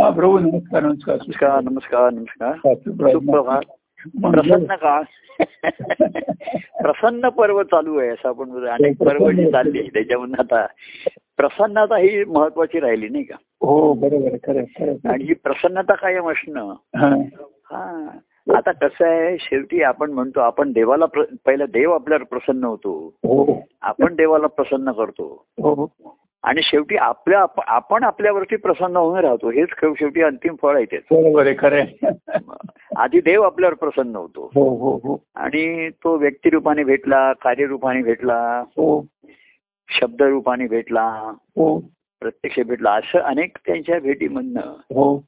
हा प्रभू नमस्कार नमस्कार. नमस्कार नमस्कार नमस्कार. हा, सुप्रभात. प्रसन्न काळ प्रसन्न पर्व चालू आहे असं आपण बोलू. अनेक पर्व जी चालली आहे, त्याच्यामधून आता प्रसन्नता ही महत्वाची राहिली नाही का? हो बरोबर खरं. आणि ही प्रसन्नता कायम असणं. हा. हा. आता कसं आहे शेवटी आपण म्हणतो आपण देवाला पहिला देव आपल्यावर प्रसन्न होतो. हो. आपण देवाला प्रसन्न करतो. हो. आणि शेवटी आपल्या आप- आपण आपल्यावरती प्रसन्न होऊन राहतो. हेच शेवटी अंतिम फळ आहे त्याचं. बरोबर आहे खरं. आधी देव आपल्यावर प्रसन्न होतो. हो हो हो. आणि तो व्यक्तिरूपाने भेटला कार्यरूपाने भेटला हो. शब्दरूपाने भेटला हो. प्रत्यक्ष भेटला असं अनेक त्यांच्या भेटीमधनं हो.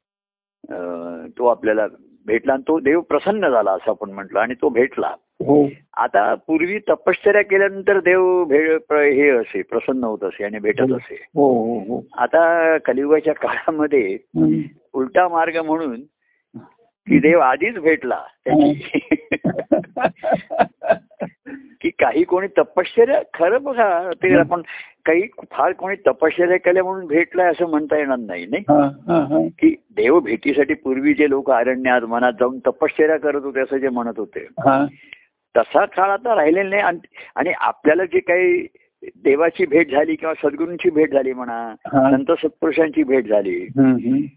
तो आपल्याला भेटला आणि तो देव प्रसन्न झाला असं आपण म्हटलं आणि तो भेटला. आता पूर्वी तपश्चर्या केल्यानंतर देव हे असे प्रसन्न होत असे आणि भेटत असे. हो हो हो. आता कलियुगाच्या काळामध्ये. उलटा मार्ग म्हणून की देव आधीच भेटला. की काही कोणी तपश्चर्या खरं बघा ते आपण काही फार कोणी तपश्चर्या केल्या म्हणून भेटलाय असं म्हणता येणार नाही नाही? हा, हा, हा. की देव भेटीसाठी पूर्वी जे लोक अरण्यात मनात जाऊन तपश्चर्या करत होते असं जे म्हणत होते. हा. तसा काळ आता राहिलेला नाही. आणि- आपल्याला जे काही देवाची भेट झाली किंवा सद्गुरूंची भेट झाली म्हणा. संत सत्पुरुषांची भेट झाली.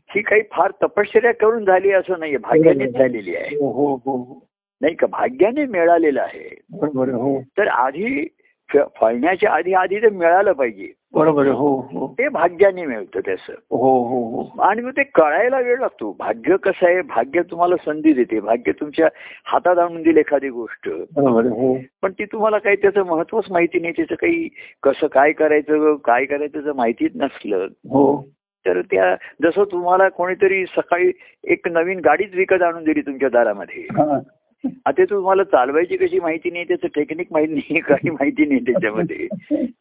ही काही फार तपश्चर्या करून झाली असं नाहीये. भाग्यानेच झालेली आहे. हो हो हो. नाही का? भाग्याने मिळालेलं आहे. तर आधी फळण्याच्या आधी आधी ते मिळालं पाहिजे. बरोबर हो हो. ते भाग्याने मिळतं त्याचं. हो हो हो. आणि मग ते कळायला वेळ लागतो. भाग्य कसं आहे? भाग्य तुम्हाला संधी देते. भाग्य तुमच्या हातात आणून दिली एखादी गोष्ट. बरोबर हो. पण ती तुम्हाला काही त्याचं महत्वच माहिती नाही. त्याचं काही कसं काय करायचं काय करायचं जर माहितीच नसलं हो. तर त्या जसं तुम्हाला कोणीतरी सकाळी एक नवीन गाडीच विकत आणून दिली तुमच्या दारामध्ये. आता ते तुम्हाला चालवायची कशी माहिती नाही त्याचं टेक्निक माहिती नाही काही माहिती नाही त्याच्यामध्ये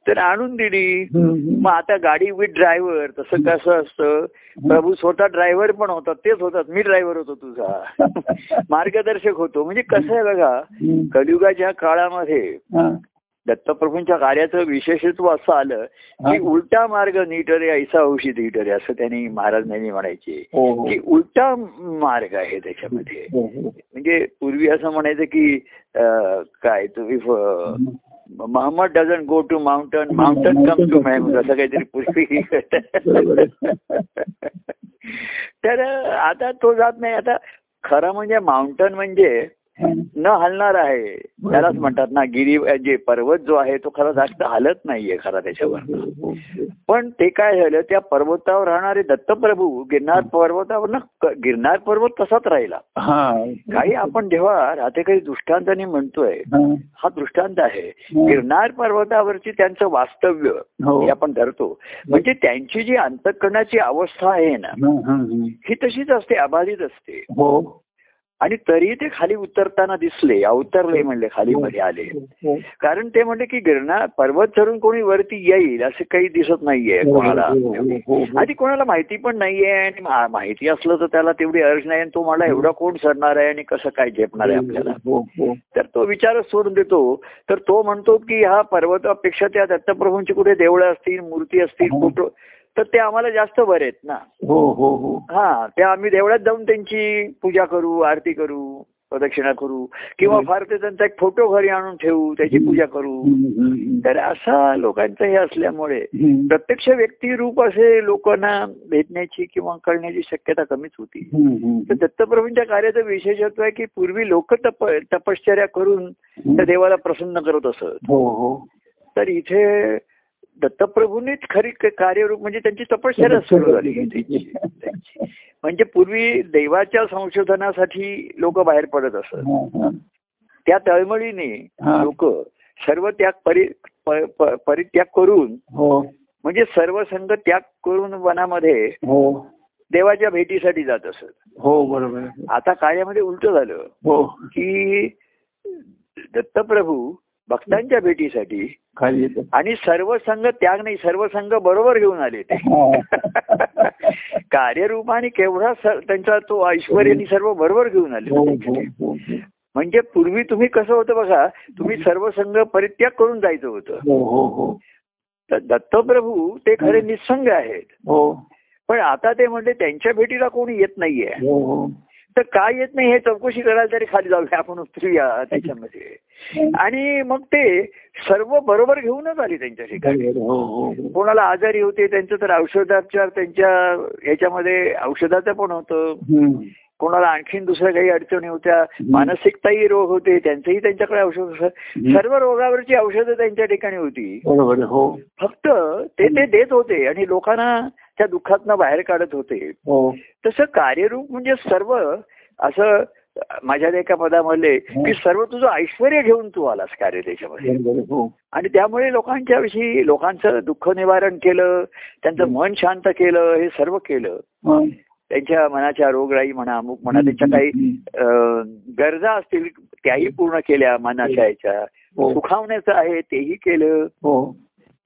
तर आणून दिली. मग आता गाडी विथ ड्रायव्हर तसं कसं असतं प्रभू स्वतः ड्रायव्हर पण होतात तेच होतात मी ड्रायव्हर होतो तुझा मार्गदर्शक होतो म्हणजे कसं आहे बघा. कलियुगाच्या काळामध्ये. दत्तप्रभूंच्या कार्याचं विशेषत्व असं आलं की उलटा मार्ग नीट रे ऐसा औषध नीट रे असं त्यांनी महाराज नेहमी म्हणायचे. हो हो. की उलटा मार्ग आहे त्याच्यामध्ये. हो. म्हणजे पूर्वी असं म्हणायचं की काय तुम्ही Mohammed doesn't go to mountain mountain come to Mahmood असं काहीतरी पूर्वी तर आता तो जात नाही. आता खरं म्हणजे माउंटन म्हणजे न हलणार आहे. त्यालाच म्हणतात ना गिरी जे पर्वत जो आहे तो खरा जास्त हलत नाहीये खरा त्याच्यावर. पण ते काय झालं त्या पर्वतावर राहणारे दत्तप्रभू गिरनार पर्वतावर ना गिरनार पर्वत तसाच राहिला. हा. काही आपण जेव्हा राहते काही दृष्टांताने म्हणतोय हा. हा दृष्टांत आहे. गिरनार पर्वतावरची त्यांचं वास्तव्य हो. हे आपण धरतो. म्हणजे त्यांची जी अंतकरणाची अवस्था आहे ना हा, हा, हा. ही तशीच असते अबाधित असते. हो. आणि तरी ते खाली उतरताना दिसले अवतरले म्हणले खाली मध्ये आले हो. कारण ते म्हणले की गिरनार पर्वत चढून कोणी वरती येईल असं काही दिसत नाहीये कोणाला हो, हो, हो, हो. आधी कोणाला माहिती पण नाहीये आणि माहिती असलं तर त्याला तेवढी अर्ज नाही आणि तो मला एवढा कोण सरणार आहे आणि कसं काय झेपणार आहे आपल्याला हो, हो. तर तो विचारच सोडून देतो तर तो म्हणतो की हा पर्वतापेक्षा त्या दत्तप्रभूंची कुठे देवळं असतील मूर्ती असतील हो. फोटो तर ते आम्हाला जास्त बरे आहेत ना. हो हो हो. हा त्या आम्ही देवळात जाऊन त्यांची पूजा करू आरती करू प्रदक्षिणा करू किंवा. फार ते त्यांचा एक फोटो घरी आणून ठेवू त्याची पूजा करू. तर असा लोकांचं हे असल्यामुळे. प्रत्यक्ष व्यक्ती रूप असे लोकांना भेटण्याची किंवा कळण्याची शक्यता कमीच होती. तर दत्तप्रभूंच्या कार्याचं विशेषत्व आहे की पूर्वी लोक तप तपश्चर्या करून त्या देवाला प्रसन्न करत असत. हो हो. तर इथे दत्तप्रभूंनीच खरी क- कार्यरूप म्हणजे त्यांची तपश्चर्या सुरू झाली. म्हणजे पूर्वी देवाच्या संशोधनासाठी लोक बाहेर पडत असत. त्या तळमळीने. लोक सर्व त्याग परित्याग करून हो म्हणजे सर्व संघ त्याग करून वनामध्ये हो देवाच्या भेटीसाठी जात असत हो बरोबर. आता कार्यामध्ये उलट झालं हो की दत्तप्रभू भक्तांच्या भेटीसाठी. खाली येतो. आणि सर्व संघ त्याग नाही सर्व संघ बरोबर घेऊन आले ते. कार्यरूपाने केवढा त्यांचा तो ऐश्वर्याने सर्व बरोबर घेऊन आले हो. हो हो म्हणजे पूर्वी तुम्ही कसं होतं बघा तुम्ही सर्व संघ परित्याग करून जायचं होतं. तर दत्तप्रभू ते खरे निसंग आहेत. हो. पण आता ते म्हणले त्यांच्या भेटीला कोणी येत नाहीये. तर का येत नाही हे चौकशी करायला तरी खाली जाऊया आपण उतरूया त्याच्यामध्ये. आणि मग ते सर्व बरोबर घेऊनच आली त्यांच्या ठिकाणी. हो हो हो. कोणाला आजारी होते त्यांचं तर औषधाच्या त्यांच्या ह्याच्यामध्ये औषधाचं पण होतं. कोणाला आणखीन दुसऱ्या काही अडचणी होत्या मानसिकताही रोग होते त्यांचंही त्यांच्याकडे औषध सर्व रोगावरची औषधं त्यांच्या ठिकाणी होती. हो. फक्त ते ते देत होते आणि लोकांना त्या दुःखातनं बाहेर काढत होते. हो. तसं कार्यरूप म्हणजे सर्व असं माझ्या एका पदामध्ये की सर्व तुझं ऐश्वर घेऊन तू आलास कार्य त्याच्यामध्ये. हो. आणि त्यामुळे लोकांच्या विषयी लोकांचं दुःख निवारण केलं त्यांचं मन शांत केलं हे सर्व केलं. हा. त्यांच्या मनाच्या रोगराई म्हणा अमुक म्हणा त्यांच्या काही गरजा असतील त्याही पूर्ण केल्या मनाच्या ह्याच्या हो. सुखावण्याचं आहे तेही केलं. हो.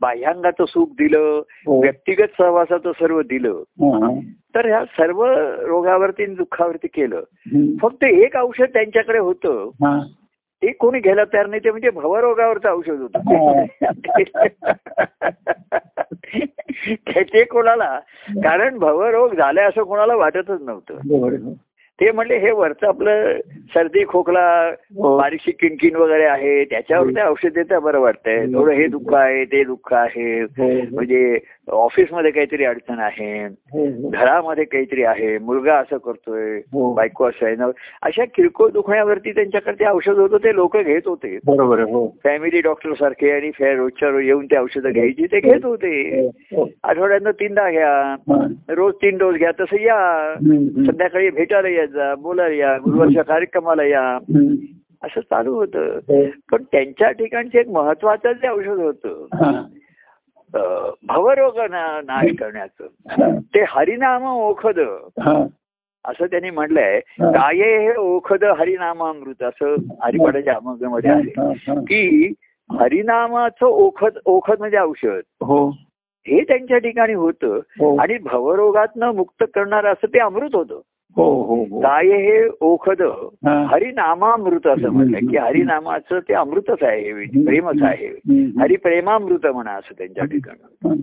बाह्यांगाचं सुख दिलं हो व्यक्तिगत सहवासाचं सर्व दिलं हा, हा. तर ह्या सर्व रोगावरती दुःखावरती केलं. फक्त एक औषध त्यांच्याकडे होतं हा. ते कोणी घ्यायला तयार नाही ते म्हणजे भवरोगावरचं औषध होतं ते कोणाला कारण भवरोग झालाय असं कोणाला वाटतच नव्हतं. ते म्हणले हे वरचं आपलं सर्दी खोकला हो. बारीकशी किणकिण वगैरे आहे त्याच्यावर ते औषध देतं बरं वाटतंय थोडं हे दुःख आहे ते दुःख आहे हो, हो. म्हणजे ऑफिसमध्ये काहीतरी अडचण आहे हो, हो. घरामध्ये काहीतरी आहे मुलगा असं करतोय हो. बायको असं आहे ना अशा किरकोळ दुखण्यावरती त्यांच्याकडे ते औषध होतं ते लोक घेत होते बरोबर. हो फॅमिली डॉक्टर सारखे आणि रोजच्या रोज येऊन ते औषधं घ्यायची ते घेत होते हो, हो. आठवड्यानं तीनदा घ्या हा. रोज तीन डोस घ्या तसं या. संध्याकाळी भेटायला या जा बोलायला या गुरुवारच्या कार्यक्रमाला या. असं चालू होतं हो. पण त्यांच्या ठिकाणचे एक महत्वाचं जे औषध होतं भवरोग नाश करण्याचं. ते हरिनाम ओखद. असं त्यांनी म्हणलंय हा. काये हे ओखद हरिनामामृत असं हरिपाठाच्या अमृतमध्ये आहे. की हरिनामाचं ओखद ओखद म्हणजे औषध हो हे त्यांच्या ठिकाणी होतं हो आणि भवरोगातनं मुक्त करणारं असं ते अमृत होतं काय हे ओखद हा. हरिनामामृत असं म्हटलं की हरिनामाचं ते अमृतच आहे प्रेमच आहे. हरिप्रेमामृत म्हणा असं त्यांच्या ठिकाणी. हा.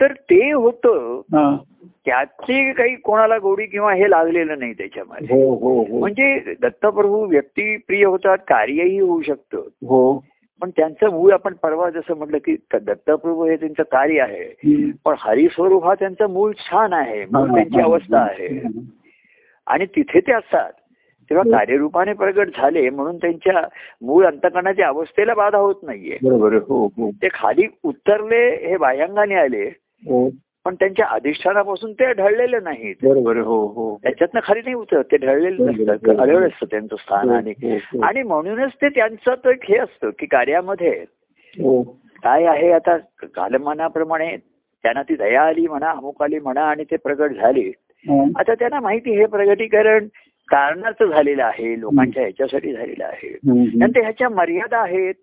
तर ते होतं हा. त्याची काही कोणाला गोडी किंवा हे लागलेलं नाही त्याच्यामध्ये. हो हो हो. म्हणजे दत्तप्रभू व्यक्ती प्रिय होतात कार्यही होऊ शकतं. हो. पण त्यांचं मूळ आपण परवा जसं म्हटलं की दत्तप्रभू हे त्यांचं कार्य आहे. पण हरिस्वरूप हा त्यांचं मूळ छान आहे मूळ त्यांची अवस्था आहे. आणि तिथे ते असतात. तेव्हा कार्यरूपाने प्रगट झाले म्हणून त्यांच्या मूळ अंतकरणाच्या अवस्थेला बाधा होत नाहीये. बरोबर. हो हो. ते खाली उतरले हे बाह्यांगाने आले. हो. पण त्यांच्या अधिष्ठानापासून ते ढळलेले नाहीत. बरोबर. हो हो. त्याच्यातनं खाली नाही उतरत. ते ढळलेले नसतात. अडवळ असतं त्यांचं स्थान आणि हो, हो. आणि म्हणूनच ते त्यांचं तो एक हे असतं की कार्यामध्ये हो. काय आहे आता कालमानाप्रमाणे त्यांना ती दया आली म्हणा अमुक आली म्हणा आणि ते प्रगट झाले. हा. आता त्यांना माहिती हे प्रगटीकरण कारणाचं झालेलं आहे लोकांच्या ह्याच्यासाठी झालेलं आहे. नंतर ह्याच्या मर्यादा आहेत.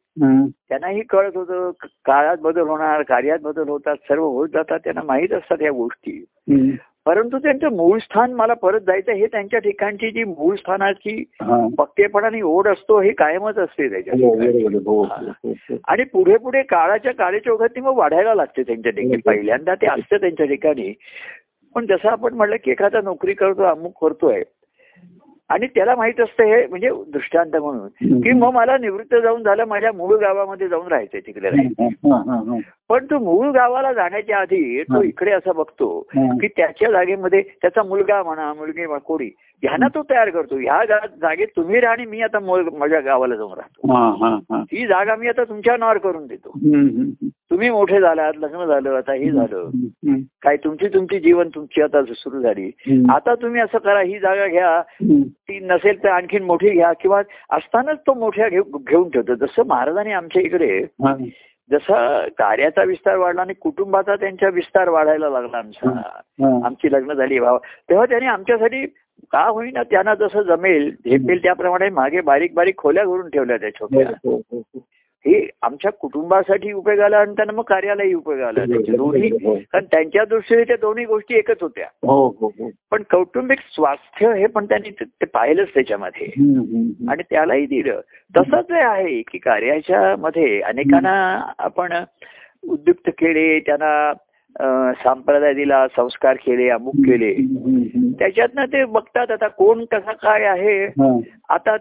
त्यांनाही कळत होतं काळात बदल होणार कार्यात बदल होतात सर्व होत जातात त्यांना माहीत असतात या गोष्टी. परंतु त्यांचं मूळ स्थान मला परत जायचं हे त्यांच्या ठिकाणची जी मूळ स्थानाची. पक्केपणाने ओढ असतो हे कायमच असते त्याच्या हो. हो, हो. आणि पुढे पुढे काळाच्या काळाच्या ओघात ती मग वाढायला लागते त्यांच्या ठिकाणी पहिल्यांदा ते असतं त्यांच्या ठिकाणी पण जसं आपण म्हटलं की एखादा नोकरी करतो अमुक करतोय आणि त्याला माहीत असतं हे म्हणजे दृष्टांत म्हणून. की मग मला निवृत्त जाऊन झालं माझ्या मूळ गावामध्ये जाऊन राहायचंय तिकडे. पण तो मूळ गावाला जाण्याच्या आधी तो. इकडे असा बघतो. की त्याच्या जागेमध्ये त्याचा मुलगा म्हणा मुलगी कोणी ह्यांना तो तयार करतो ह्या जागेत तुम्ही राहा आणि मी आता माझ्या गावाला जाऊन राहतो हा, हा, हा. ही जागा मी आता तुमच्या नावावर करून देतो तुम्ही मोठे झालात लग्न झालं आता हे झालं काय तुमची तुमची जीवन तुमची आता सुरू झाली. आता तुम्ही असं करा ही जागा घ्या. ती नसेल तर आणखीन मोठी घ्या किंवा असतानाच तो मोठ्या घेऊ- घेऊन ठेवतो जसं महाराजांनी आमच्या इकडे. जसा कार्याचा विस्तार वाढला आणि कुटुंबाचा त्यांचा विस्तार वाढायला लागला आमचा. हा. आमची लग्न झाली भाव. तेव्हा त्यांनी आमच्यासाठी का होईना त्यांना जसं जमेल झेपेल त्याप्रमाणे मागे बारीक बारीक खोल्या करून ठेवल्या त्या छोट्या. हो, हो, हो. हे आमच्या कुटुंबासाठी उपयोगाला आणि त्यांना मग कार्यालाही उपयोगाला दोन्ही हो, कारण त्यांच्या दृष्टीने त्या दोन्ही गोष्टी एकच होत्या. हो, हो, हो. पण कौटुंबिक स्वास्थ्य हे पण त्यांनी ते पाहिलंच त्याच्यामध्ये. आणि त्यालाही दिलं. तसंच हे आहे की कार्याच्या मध्ये अनेकांना आपण उद्युक्त केले त्यांना संप्रदाय दिला संस्कार केले अमुक केले. त्याच्यातनं ते बघतात आता कोण कसा काय आहे. आता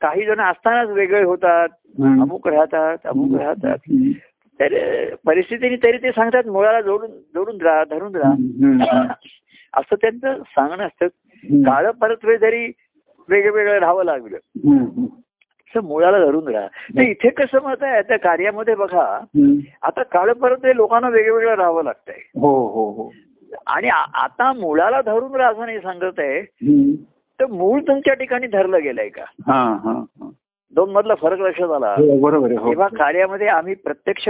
काही जण असतानाच वेगळे होतात. अमुक राहतात अमुक राहतात. तर परिस्थितीने तरी ते सांगतात मुळाला जोडून जोडून राहा धरून राहा. असं त्यांचं सांगणं असतं. काळ परत वेळ जरी वेगवेगळं राहावं लागलं मुळाला धरून राहा. तर इथे कसं मत आहे त्या कार्यामध्ये बघा. आता काळ परत वेळ लोकांना वेगवेगळं राहावं लागतंय. हो हो हो. आणि आता मुळाला धरून राहा असं नाही सांगत आहे. तर मूळ तुमच्या ठिकाणी धरलं गेलंय का? हा हा हा. दोन मधला फरक लक्षात आला. हो, बरोबर हो. तेव्हा कार्यामध्ये आम्ही प्रत्यक्ष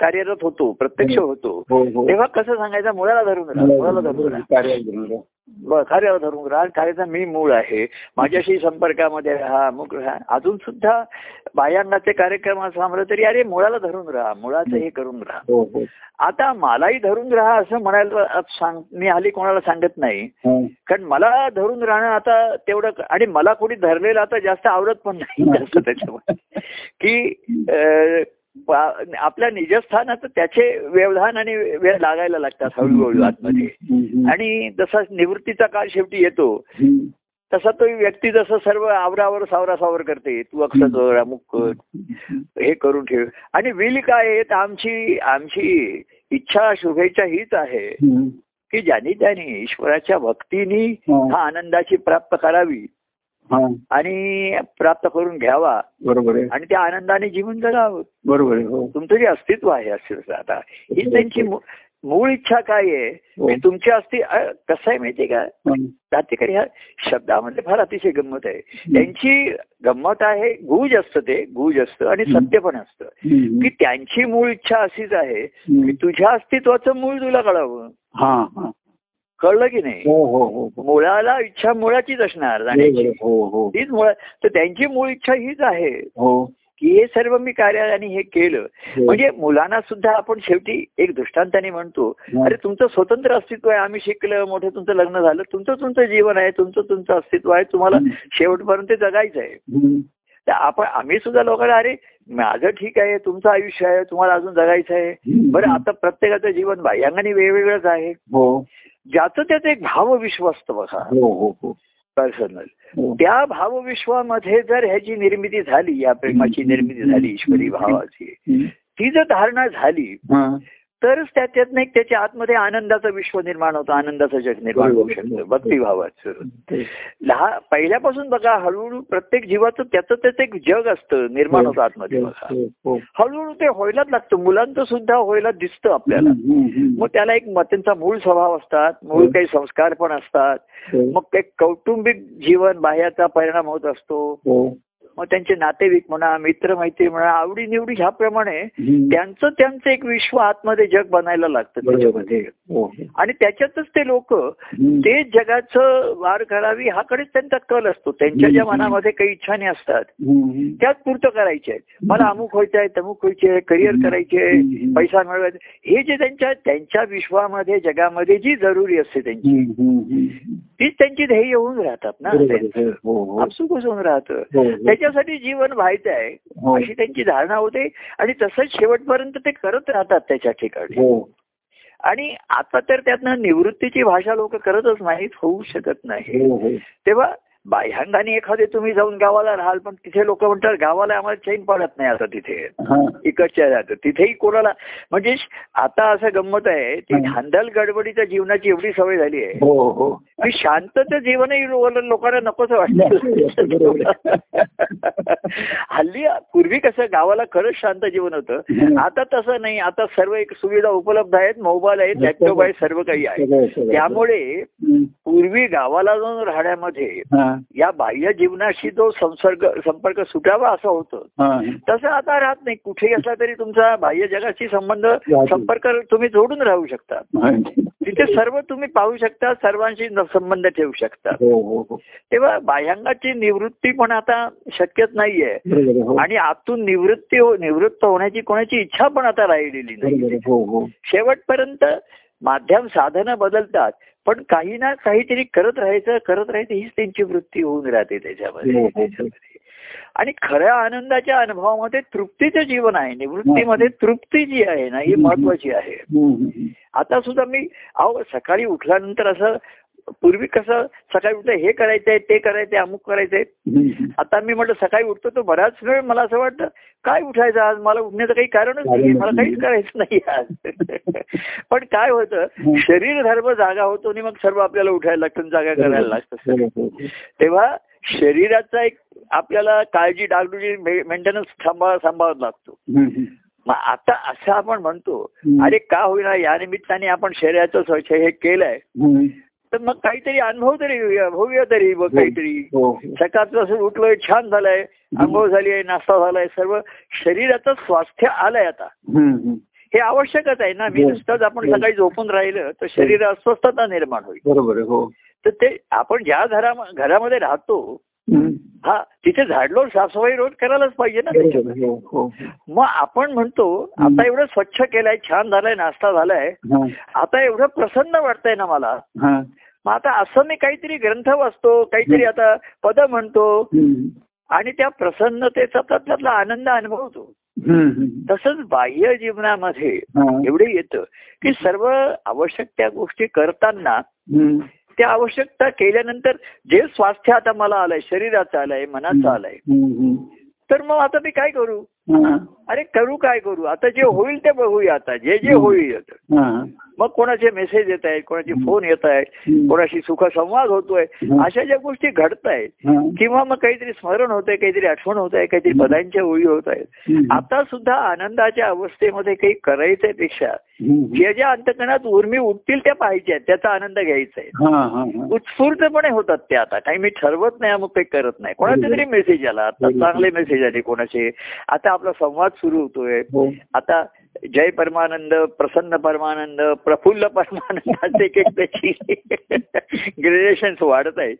कार्यरत होतो प्रत्यक्ष होतो. हो हो. तेव्हा कसं सांगायचं मुळाला धरून राहा मुळाला धरून राहा. कार्याला धरून राहा. ब- कार्याला धरून राहा कार्याचा मी मूळ आहे. माझ्याशी संपर्कामध्ये राहा मुख राहा. अजून सुद्धा बाह्यांगाचे कार्यक्रम असं तरी अरे मुळाला धरून राहा मुळाचं हे करून राहा. हो हो. आता मलाही धरून राहा असं म्हणायला सांग मी हल्ली कोणाला सांगत नाही. हा. कारण मला धरून राहणं आता तेवढं आणि मला कोणी धरलेलं आता जास्त आवडत पण नाही. जास्त त्याच्यामुळे. की आपल्या निजस्थानात त्याचे व्यवधान आणि वेळ लागायला लागतात हळूहळू आतमध्ये. आणि जसा निवृत्तीचा काळ शेवटी येतो. तसा तो व्यक्ती जसं सर्व आवरावर सावरा सावर करते तू अक्षर कर अमुक कर हे करून ठेव आणि विल काय आमची आमची इच्छा शुभेच्छा हीच आहे. की ज्यांनी त्यांनी ईश्वराच्या भक्तीनी हा. आनंदाची प्राप्त करावी. आणि प्राप्त करून घ्यावा. बरोबर आहे. आणि त्या आनंदाने जीवन जगावं. बरोबर आहे हो. तुमचं जे अस्तित्व आहे अस्तित्व आता ही त्यांची मूळ इच्छा काय आहे? हो. तुमची अस्ति कसं आहे माहितीये का. जातीकडे ह्या शब्दामध्ये फार अतिशय गंमत आहे. त्यांची गंमत आहे गुज असतं ते गुज असतं आणि सत्य पण असतं. की त्यांची मूळ इच्छा अशीच आहे की. तुझ्या अस्तित्वाचं मूळ तुला कळावं. कळलं की नाही हो हो हो. मुळाला इच्छा मुळाचीच असणार जाण्याची. हो हो हीच मुळ तर त्यांची मूळ इच्छा हीच आहे हो की हे सर्व मी कार्याने हे केलं. म्हणजे मुलांना सुद्धा आपण शेवटी एक दृष्टांताने म्हणतो. अरे तुमचं स्वतंत्र अस्तित्व आहे आम्ही शिकलं मोठं तुमचं लग्न झालं तुमचं तुमचं जीवन आहे तुमचं तुमचं अस्तित्व आहे तुम्हाला. शेवटपर्यंत जगायचं आहे. तर आपण आम्ही सुद्धा लोकांना अरे माझं ठीक आहे तुमचं आयुष्य आहे तुम्हाला अजून जगायचं आहे. बरं आता प्रत्येकाचं जीवन बाह्यांगाने वेगवेगळंच आहे ज्याचं त्याचं एक भावविश्व असतं बघा हो हो हो पर्सनल हो. त्या भावविश्वामध्ये जर ह्याची निर्मिती झाली या प्रेमाची निर्मिती झाली ईश्वरी भावाची. ती जर धारणा झाली. तरच त्याच्यात एक त्याच्या आतमध्ये आनंदाचं विश्व निर्माण होतं आनंदाचं जग निर्माण होऊ शकतं. भक्तिभावाचं ते- लहान पहिल्यापासून बघा हळूहळू प्रत्येक जीवाचं त्याचं त्याचं एक जग असतं निर्माण होतं आतमध्ये बघा. हो, हो. हळूहळू ते व्हायलाच लागतं. मुलांचं सुद्धा व्हायला दिसतं आपल्याला. मग त्याला एक त्यांचा मूळ स्वभाव असतात मूळ काही संस्कार पण असतात. हो, मग एक कौटुंबिक जीवन बाह्याचा परिणाम होत असतो. हो. मग त्यांचे नातेवाईक म्हणा मित्र मैत्री म्हणा आवडी निवडी ह्याप्रमाणे. त्यांचं त्यांचं एक विश्व आतमध्ये जग बनायला लागतं. त्याच्यामध्ये हो. आणि त्याच्यातच ते लोक. ते जगाचं वार करावी हाकडेच त्यांचा कल असतो त्यांच्या ज्या. मनामध्ये काही इच्छाने असतात. त्याच पूर्त करायचे आहेत मला अमुक व्हायचं आहे तमुक व्हायचे करिअर करायचे. पैसा मिळवायचा हे जे त्यांच्या त्यांच्या विश्वामध्ये जगामध्ये जी जरुरी असते त्यांची. तीच त्यांची ध्येय होऊन राहतात ना. हो, हो. आपसुकच होऊन राहतं हो. त्याच्यासाठी जीवन व्हायचं आहे. अशी त्यांची धारणा होते आणि तसंच शेवटपर्यंत ते करत राहतात त्याच्या ठिकाणी. आणि आता तर त्यातनं निवृत्तीची भाषा लोक करतच नाहीत होऊ शकत नाही. तेव्हा बाह्यांगाने एखादे तुम्ही जाऊन गावाला राहाल पण तिथे लोक म्हणतात गावाला आम्हाला चैन पडत नाही आता तिथे हा. इकडच्या जातं तिथेही कोणाला म्हणजे आता असं गंमत आहे ती हा. धांदल गडबडीच्या जीवनाची एवढी सवय झाली आहे हो, हो. की शांतचं जीवनही लोकांना नकोच वाटतं हल्ली पूर्वी कसं गावाला खरंच शांत जीवन होतं. आता तसं नाही आता सर्व एक सुविधा उपलब्ध आहेत मोबाईल आहेत लॅपटॉप आहे सर्व काही आहे. त्यामुळे. पूर्वी गावाला जाऊन राहण्यामध्ये हा. या बाह्य जीवनाशी जो संसर्ग संपर्क सुटावा असं होतं. तसं आता राहत नाही कुठेही असला तरी तुमचा बाह्य जगाशी संबंध संपर्क तुम्ही जोडून राहू शकता. तिथे सर्व तुम्ही पाहू शकता सर्वांशी संबंध ठेवू शकता हो, हो, हो. तेव्हा बाह्यांगाची निवृत्ती पण आता शक्यच नाहीये. आणि आतून निवृत्ती निवृत्त होण्याची कोणाची इच्छा पण आता राहिलेली नाही. शेवटपर्यंत माध्यम साधनं बदलतात पण काही ना काहीतरी करत राहायचं करत राहायचं हीच त्यांची वृत्ती होऊन राहते त्याच्यामध्ये हो, हो. त्याच्यामध्ये आणि खऱ्या आनंदाच्या अनुभवामध्ये तृप्तीचं जीवन आहे निवृत्तीमध्ये तृप्ती जी आहे ना ही महत्वाची आहे. आता सुद्धा मी अहो सकाळी उठल्यानंतर असं पूर्वी कसं सकाळी उठलं हे करायचंय ते करायचंय अमुक करायचंय. आता मी म्हटलं सकाळी उठतो तो बराच वेळ मला असं वाटतं काय उठायचं आज मला उठण्याचं काही कारणच नाही मला काहीच करायचं नाही आज पण काय होतं शरीर धर्म जागा होतो आणि मग सर्व आपल्याला उठायला लागतं जागा करायला लागतं. तेव्हा शरीराचा एक आपल्याला काळजी डागडुजी मेंटेनन्स सांभाळ सांभाळावा लागतो. मग आता असं आपण म्हणतो. अरे का होईना या निमित्ताने आपण शरीराचं स्वच्छ हे केलंय. तर मग काहीतरी अनुभव तरी घेऊया, होऊया तरी मग काहीतरी हो, हो. सकाळचं असं उठलोय छान झालंय आंघोळ झाली आहे नाश्ता झालाय सर्व शरीराचं स्वास्थ्य आलंय आता. हे आवश्यकच आहे ना मी हो. नुसतंच आपण हो. सकाळी झोपून राहिलं तर शरीर अस्वस्थता निर्माण होईल बरोबर हो तर ते आपण ज्या घरा घरामध्ये राहतो. हा तिथे झाडलोट साफसफाई रोज करायलाच पाहिजे ना हो हो मग आपण म्हणतो आता एवढं स्वच्छ केलंय छान झालंय नाश्ता झालाय आता एवढं प्रसन्न वाटतंय ना मला. मग आता असं मी काहीतरी ग्रंथ वाचतो काहीतरी आता पद म्हणतो. आणि त्या प्रसन्नतेचा त्यातला आनंद अनुभवतो. तसंच बाह्य जीवनामध्ये. एवढे येतं की सर्व आवश्यक त्या गोष्टी करताना. त्या आवश्यकता केल्यानंतर जे स्वास्थ्य आता मला आलंय शरीराचं आलंय मनाचं आलंय. तर मग आता मी काय करू अरे करू काय करू? आता जे होईल ते बघूया आता. जे जे होईल हा. मग कोणाचे मेसेज येत आहेत कोणाचे फोन येत आहेत. कोणाशी सुखसंवाद होतोय. अशा ज्या गोष्टी घडत आहेत. किंवा मग काहीतरी स्मरण होतंय काहीतरी आठवण होत आहे काहीतरी पदांच्या ओळी होत आहेत. आता सुद्धा आनंदाच्या अवस्थेमध्ये काही करायचंयपेक्षा. ज्या ज्या अंतकणात उर्मी उठतील त्या पाहिजे आहेत त्याचा आनंद घ्यायचा आहे. उत्स्फूर्तपणे होतात ते आता. काही मी ठरवत नाही मग काही करत नाही. कोणाचे तरी मेसेज आला. आता चांगले मेसेज आले कोणाचे. आता आपला संवाद सुरू होतोय हो. आता जय परमानंद प्रसन्न परमानंद प्रफुल्ल परमानंदाचे एक एक त्याची ग्रेडेशन वाढत आहेत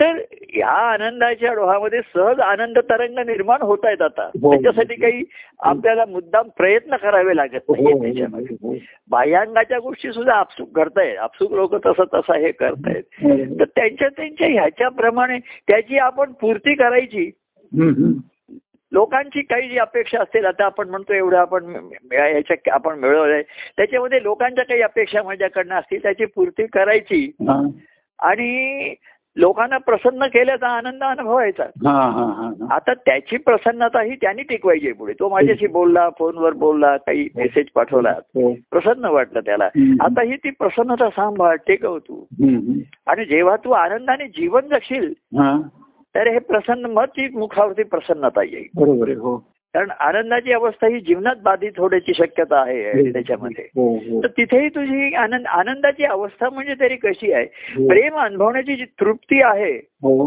तर या आनंदाच्या डोहामध्ये सहज आनंद तरंग निर्माण होत आहेत आता हो. त्याच्यासाठी काही आपल्याला मुद्दाम प्रयत्न करावे लागत नाही हो. बाह्यांगाच्या गोष्टी सुद्धा आपसूक घडतायत आपसूक लोक तसं तसं हे करतायत तर त्यांच्या त्यांच्या ह्याच्याप्रमाणे त्याची आपण पूर्ती करायची. लोकांची काही जी अपेक्षा असतील आता आपण म्हणतो एवढं आपण ह्याच्या आपण मिळवलंय त्याच्यामध्ये लोकांच्या काही अपेक्षा माझ्याकडनं असतील त्याची पूर्ती करायची. आणि लोकांना प्रसन्न केल्याचा आनंद अनुभवायचा. आता त्याची प्रसन्नता ही त्यांनी टिकवायची पुढे तो माझ्याशी बोलला फोनवर बोलला काही मेसेज पाठवला हो. प्रसन्न वाटलं त्याला. आता ही ती प्रसन्नता सांभाळ टेकव तू. आणि जेव्हा तू आनंदाने जीवन जगशील. तर हे प्रसन्न मग ती मुखावरती प्रसन्नता येईल. बरोबर आहे हो. कारण आनंदाची अवस्था ही जीवनात बाधित होण्याची शक्यता आहे त्याच्यामध्ये. हो हो. तर तिथेही तुझी आनंद आनंदाची अवस्था म्हणजे तरी कशी आहे? हो. प्रेम अनुभवण्याची जी तृप्ती आहे हो.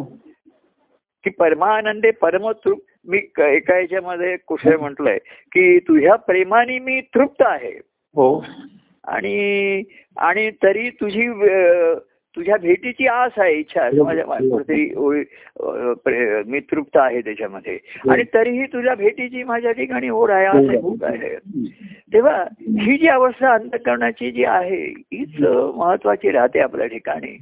की परमानंदे परम तृप्त मी एका याच्यामध्ये कुठे म्हटलंय की तुझ्या प्रेमाने मी तृप्त आहे. हो. आणि आणि तरी तुझी तुझ्या भेटीची आस आहे इच्छा आहे. माझ्या मी तृप्त आहे त्याच्यामध्ये. आणि तरीही तुझ्या भेटीची माझ्या ठिकाणी ओढ आहे आस आहे भूक आहे. तेव्हा ही जी अवस्था अंतकरणाची जी आहे हीच महत्वाची राहते आपल्या ठिकाणी.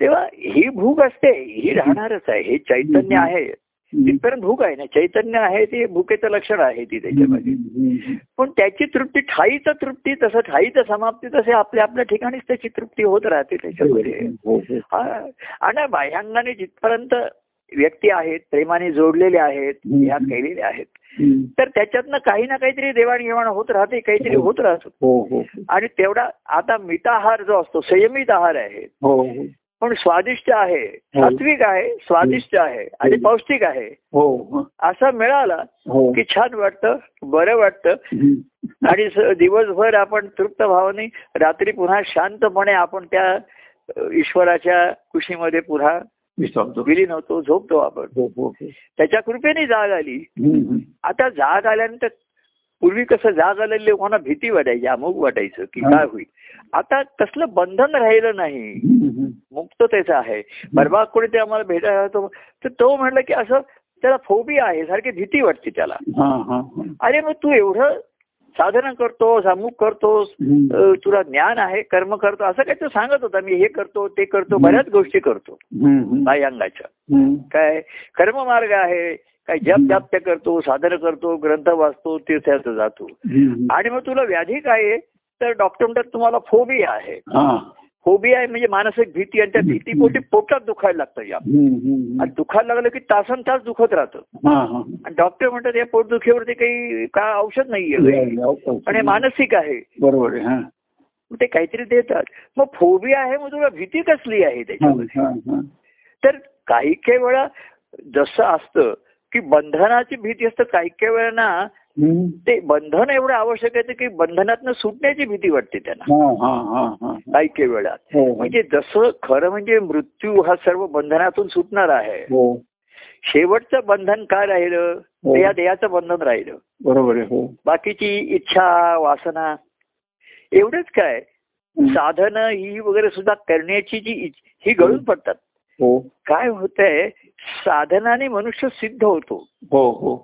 तेव्हा ही भूक असते ही राहणारच आहे हे चैतन्य आहे. तिथपर्यंत भूक आहे ना चैतन्य आहे ते भूकेचं लक्षण आहे ती त्याच्यामध्ये. पण त्याची तृप्ती ठाईचं तृप्ती तसं ठाईचं समाप्ती तसे आपल्या आपल्या ठिकाणीच त्याची तृप्ती होत राहते त्याच्यामध्ये. हो हो हा. आणि बाह्यांगाने जिथपर्यंत व्यक्ती आहेत प्रेमाने जोडलेले आहेत. ह्या केलेल्या आहेत. तर त्याच्यातनं काही ना काहीतरी देवाणघेवाण होत राहते काहीतरी होत राहतो. आणि तेवढा आता मिताहार जो असतो संयमित आहार आहे. पण स्वादिष्ट आहे सात्विक आहे स्वादिष्ट आहे आणि पौष्टिक आहे. हो. हो असा मिळाला हो. की छान वाटतं बरं वाटतं. आणि दिवसभर आपण तृप्त भावाने रात्री पुन्हा शांतपणे आपण त्या ईश्वराच्या कुशीमध्ये पुन्हा. विलीन होतो झोपतो आपण. हो हो हो. त्याच्या कृपेने जाग आली. आता जाग आल्यानंतर पूर्वी कसं जाग आलेल्या लोकांना भीती वाटायची अमुक वाटायचं की काय होईल. आता तसलं बंधन राहिलं नाही. हम्म. मुक्ततेचं आहे. परवा कोणी ते आम्हाला भेटायला तर तो म्हणलं की असं त्याला फोबिया आहे सारखी भीती वाटते त्याला. हा हा हा. अरे मग तू एवढं साधना करतोस अमुक करतोस तुला ज्ञान आहे कर्म करतो असं काही तो सांगत होता. मी हे करतो ते करतो बऱ्याच गोष्टी करतो. बाह्यांगाच्या. काय? कर्ममार्ग आहे. काय जप जाप्य करतो साधन करतो ग्रंथ वाचतो तीर्थात जातो. आणि मग तुला व्याधी काय आहे? तर डॉक्टर म्हणतात तुम्हाला फोबिया आहे. हा. फोबिया आहे म्हणजे मानसिक भीती आणि त्या भीतीपोटी पोटात दुखायला लागतं या. आणि दुखायला लागलं की तासन तास दुखत राहतं. आणि डॉक्टर म्हणतात या पोटदुखीवरती काही का औषध नाहीये पण हे मानसिक आहे. बरोबर ते काहीतरी देतात. मग फोबिया आहे मग तुला भीती कसली आहे त्याच्यामध्ये. तर काही काही वेळा जसं असतं की बंधनाची भीती असतं काही काही वेळा ना हम्म. ते बंधन एवढं आवश्यक आहे की बंधनातनं सुटण्याची भीती वाटते त्यांना हा, हा, हा, हा. काही काही वेळा हो, हो. म्हणजे जसं खरं म्हणजे मृत्यू हा सर्व बंधनातून सुटणार आहे हो शेवटचं बंधन काय राहिलं हो. या देहाचं बंधन राहिलं बरोबर आहे बाकीची इच्छा वासना एवढंच काय. साधन ही वगैरे सुद्धा करण्याची जी ही गळून पडतात हो. काय होतंय साधनाने मनुष्य सिद्ध होतो. हो हो.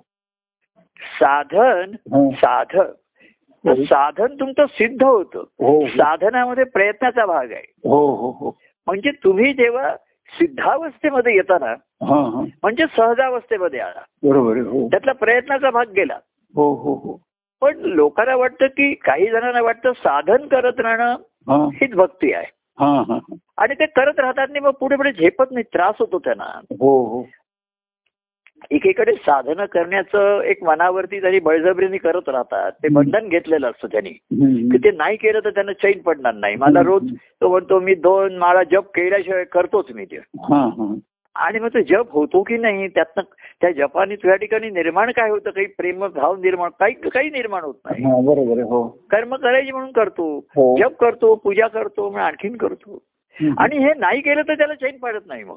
साधन हा. साध हो. साधन तुमचं सिद्ध होतं. हो. साधनामध्ये प्रयत्नाचा भाग आहे. हो हो हो. म्हणजे तुम्ही जेव्हा सिद्धावस्थेमध्ये येताना म्हणजे सहजावस्थेमध्ये आला बरोबर त्यातला प्रयत्नाचा भाग गेला. हो हो हो. पण लोकांना वाटतं की काही जणांना वाटतं साधन करत राहणं हीच भक्ती आहे. आणि ते करत राहतात नाही मग पुढे पुढे झेपत नाही त्रास होतो त्यांना. हो हो. एकीकडे साधनं करण्याचं एक मनावरती त्यांनी बळजबरीने करत राहतात ते. बंधन घेतलेलं असतं त्यांनी. की ते नाही केलं तर त्यांना चैन पडणार नाही. मला रोज तो म्हणतो मी दोन माळा जप केल्याशिवाय करतोच मी ते. हा हा. आणि मग तो जप होतो की नाही त्यातनं त्या जपाने तुझ्या ठिकाणी निर्माण काय होतं? काही प्रेम भाव निर्माण काही काही निर्माण होत नाही. बरोबर हो. कर्म करायचे म्हणून करतो हो. जप करतो पूजा करतो मग आणखीन करतो. आणि हे नाही केलं तर त्याला चैन पडत नाही मग.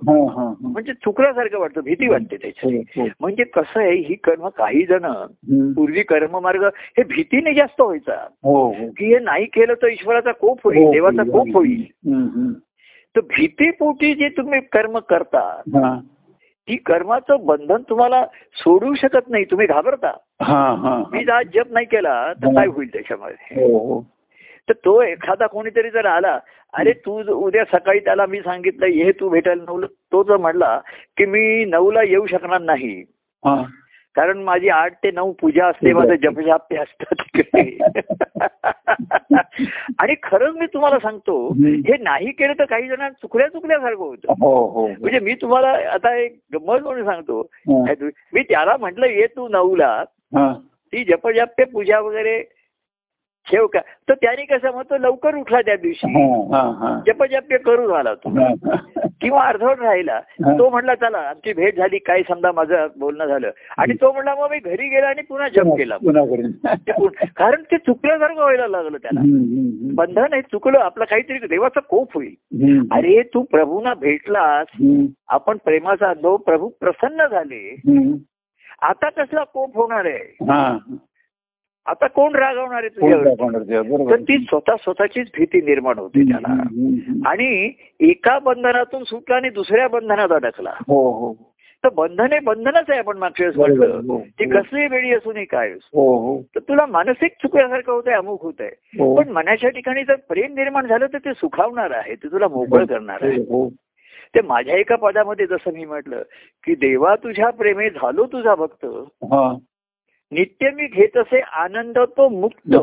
म्हणजे चुकल्यासारखं वाटतं भीती वाटते त्याची हो, हो. म्हणजे कसं आहे ही कर्म काही जण. पूर्वी कर्ममार्ग हे भीतीने जास्त व्हायचा. की हे नाही केलं तर ईश्वराचा कोप होईल देवाचा कोप होईल. तर भीतीपोटी जे तुम्ही कर्म करता हा. ती कर्माचं बंधन तुम्हाला सोडू शकत नाही तुम्ही घाबरता. हा हा. मी आज जप नाही केला तर काय होईल त्याच्यामध्ये? हो हो. तर तो एखादा कोणीतरी जर आला अरे तू उद्या सकाळी त्याला मी सांगितलं हे तू भेटायला नऊला तो जर म्हणला की मी नऊला येऊ शकणार नाही. कारण माझी आठ ते नऊ पूजा असते माझं जपजाप्य असतं तिकडे. आणि खरंच मी तुम्हाला सांगतो हे नाही केलं तर काही जणांना चुकल्या चुकल्यासारखं होतं. हो हो म्हणजे मी तुम्हाला आता एक गंमत म्हणून सांगतो. हा. मी त्याला म्हटलं ये तू नऊला हा. ती जपजाप्य पूजा वगैरे ठेव का? तर त्याने कसं मग तो लवकर उठला त्या दिवशी. हा हा हा. जपजाप्य करू झाला तो. हा. किंवा अर्धवट राहिला. हा. तो म्हणला चला आमची भेट झाली. काय समजा माझं बोलणं झालं. आणि तो म्हणला मग मी घरी गेला आणि पुन्हा जप केला. कारण ते चुकल्यासारखं व्हायला लागलं त्याला. बंधन आहे चुकलं. आपलं काहीतरी देवाचा कोप होईल. अरे तू प्रभूना भेटलास. आपण प्रेमाचा अनुभव प्रभू प्रसन्न झाले. आता कसला कोप होणार आहे? हा. आता कोण रागवणार आहे तुझ्यावर? तर ती स्वतः स्वतःचीच भीती निर्माण होते त्याला. आणि एका बंधनातून सुटला आणि दुसऱ्या बंधनात अडकला. हो हो. तर बंधन हे बंधनच आहे आपण मागच्या वेळेस म्हटलं. ती हो. कसली वेळी असून ही काय असो. तर तुला मानसिक चुकल्यासारखं होतंय अमुक होत आहे पण मनाच्या ठिकाणी जर प्रेम निर्माण झालं तर ते सुखावणार आहे ते तुला मोकळ करणार आहे. ते माझ्या एका पदामध्ये जसं मी म्हटलं की देवा तुझ्या प्रेमे झालो तुझा भक्त. नित्य मी घेत असे आनंद तो मुक्त.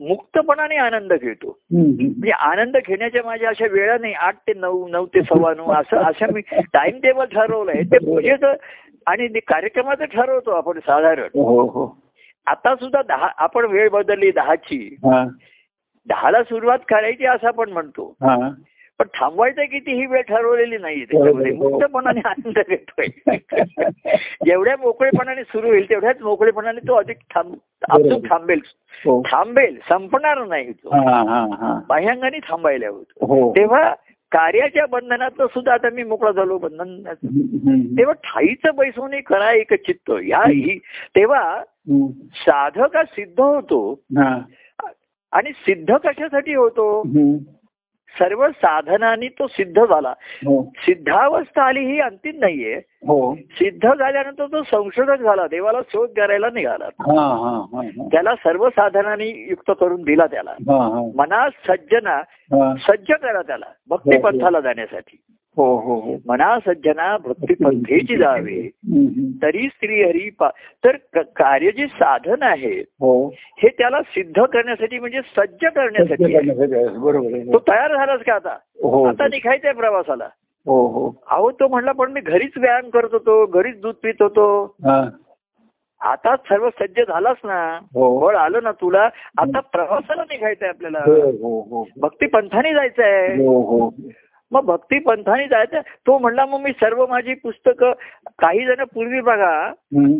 मुक्तपणाने आनंद घेतो. म्हणजे आनंद घेण्याच्या माझ्या अशा वेळा नाही आठ ते नऊ नऊ ते सव्वा नऊ असं अशा मी टाइम टेबल ठरवलंय ते पूजेचं आणि ते कार्यक्रमाचं ठरवतो आपण साधारण. हो हो. आता सुद्धा दहा आपण वेळ बदलली दहाची. दहाला सुरुवात करायची असं आपण म्हणतो. पण थांबवायचं किती ही वेळ ठरवलेली नाहीये. त्याच्यामध्ये बरोबर. मुक्तपणाने आनंद घेतोय. जेवढ्या मोकळेपणाने सुरू होईल तेवढ्याच मोकळेपणाने तो अधिक थांब अचूक. थांबेल. हो. थांबेल संपणार नाही तो. हा हा हा. बाह्यांगाने थांबायला होतो हो. तेव्हा कार्याच्या बंधनात सुद्धा आता मी मोकळा झालो बंधन. तेव्हा ठाईचं बैसवणे करा एक चित्त. या ही तेव्हा. साधक हा सिद्ध होतो. हा. आणि सिद्ध कशासाठी होतो. सर्व साधनांनी तो सिद्ध झाला. हो. सिद्धावस्था आली ही अंतिम नाहीये. हो. सिद्ध झाल्यानंतर तो संशोधक झाला. देवाला शोध करायला निघाला. हा हा हा हा. त्याला सर्व साधनांनी युक्त करून दिला त्याला. हा हा. मनात सज्जना हा. सज्ज करा त्याला. भक्ती पंथाला जाण्यासाठी. हो हो हो. मना सज्जना भक्ती पंथेची जावे. तरी स्त्री हरी पा तर कार्य जे साधन आहे हो. हे त्याला सिद्ध करण्यासाठी म्हणजे सज्ज करण्यासाठी. बरोबर तो तयार झालाच का आता? हो आता निघायचंय प्रवासाला. हो हो. अहो तो म्हणला पण मी घरीच व्यायाम करत होतो घरीच दूध पित होतो. हा. आता सर्व सज्ज झालाच ना. हो. बळ आलं ना तुला. आता प्रवासाला निघायचंय आपल्याला. हो हो हो. भक्ती पंथाने जायचंय. हो हो. मग भक्ती पंथाने जायचं तो म्हणला मग मी सर्व माझी पुस्तकं काही जण पूर्वी बघा.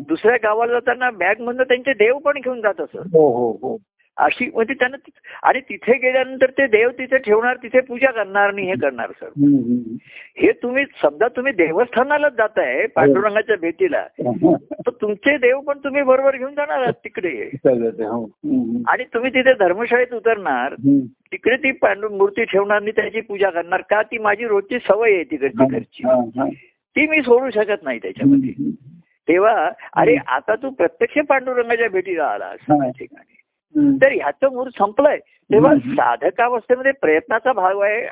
दुसऱ्या गावाला जाताना बॅग मधनं त्यांचे देव पण घेऊन जात असत. हो हो हो. अशी म्हणजे त्यांना आणि तिथे गेल्यानंतर ते देव तिथे ठेवणार तिथे पूजा करणार आणि हे करणार सर. हे तुम्ही समजा तुम्ही देवस्थानालाच जाताय पांडुरंगाच्या भेटीला. तर तुमचे देव पण तुम्ही बरोबर घेऊन जाणार तिकडे. हो. आणि तुम्ही तिथे धर्मशाळेत उतरणार. तिकडे ती पांडू मूर्ती ठेवणार आणि त्याची पूजा करणार का? ती माझी रोजची सवय आहे तिकडची घरची. हा, हा. ती मी सोडू शकत नाही त्याच्यामध्ये. तेव्हा अरे आता तू प्रत्यक्ष पांडुरंगाच्या भेटीला हा. त्या ठिकाणी. तर ह्याचं मूळ संपलंय. तेव्हा. साधकावस्थेमध्ये प्रयत्नाचा भाग आहे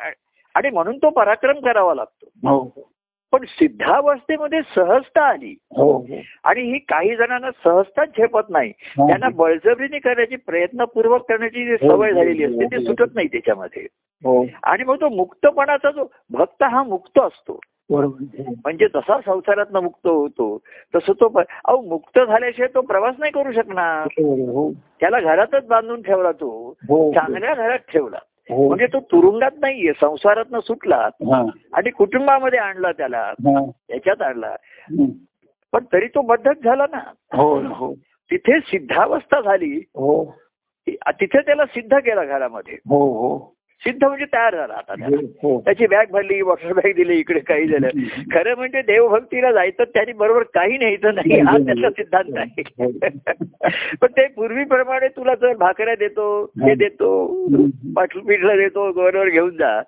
आणि म्हणून तो पराक्रम करावा लागतो. हो पण सिद्धावस्थेमध्ये सहजता आली. हो हो. आणि ही काही जणांना सहजता झेपत नाही. हा. त्यांना बळजबरीने करण्याची प्रयत्नपूर्वक करण्याची जी सवय झालेली असते ती सुटत नाही त्याच्यामध्ये. हो. आणि मग तो मुक्तपणाचा जो भक्त हा मुक्त असतो. म्हणजे जसा संसारात मुक्त होतो तसं तो अहो मुक्त झाल्याशिवाय तो प्रवास नाही करू शकणार. हो त्याला घरातच बांधून ठेवला तो हो चांगल्या घरात ठेवला. हो. म्हणजे तो तुरुंगात नाहीये संसारात सुटला हा. आणि कुटुंबामध्ये आणला त्याला हा. याच्यात आणला. पण तरी तो बद्धच झाला ना. हो हो. तिथे सिद्धावस्था झाली. हो. तिथे त्याला सिद्ध केला घरामध्ये. हो हो. सिद्ध म्हणजे तयार झाला आता त्याला. हो त्याची बॅग भरली वॉटर बॅग दिली इकडे काही झालं. खरं म्हणजे देवभक्तीला जायचं त्यांनी बरोबर काही न्यायचं नाही. हा त्याचा सिद्धांत आहे. पण ते पूर्वीप्रमाणे तुला जर भाकऱ्या देतो हे देतो पाठल पिठलं देतो गोरवर घेऊन जा.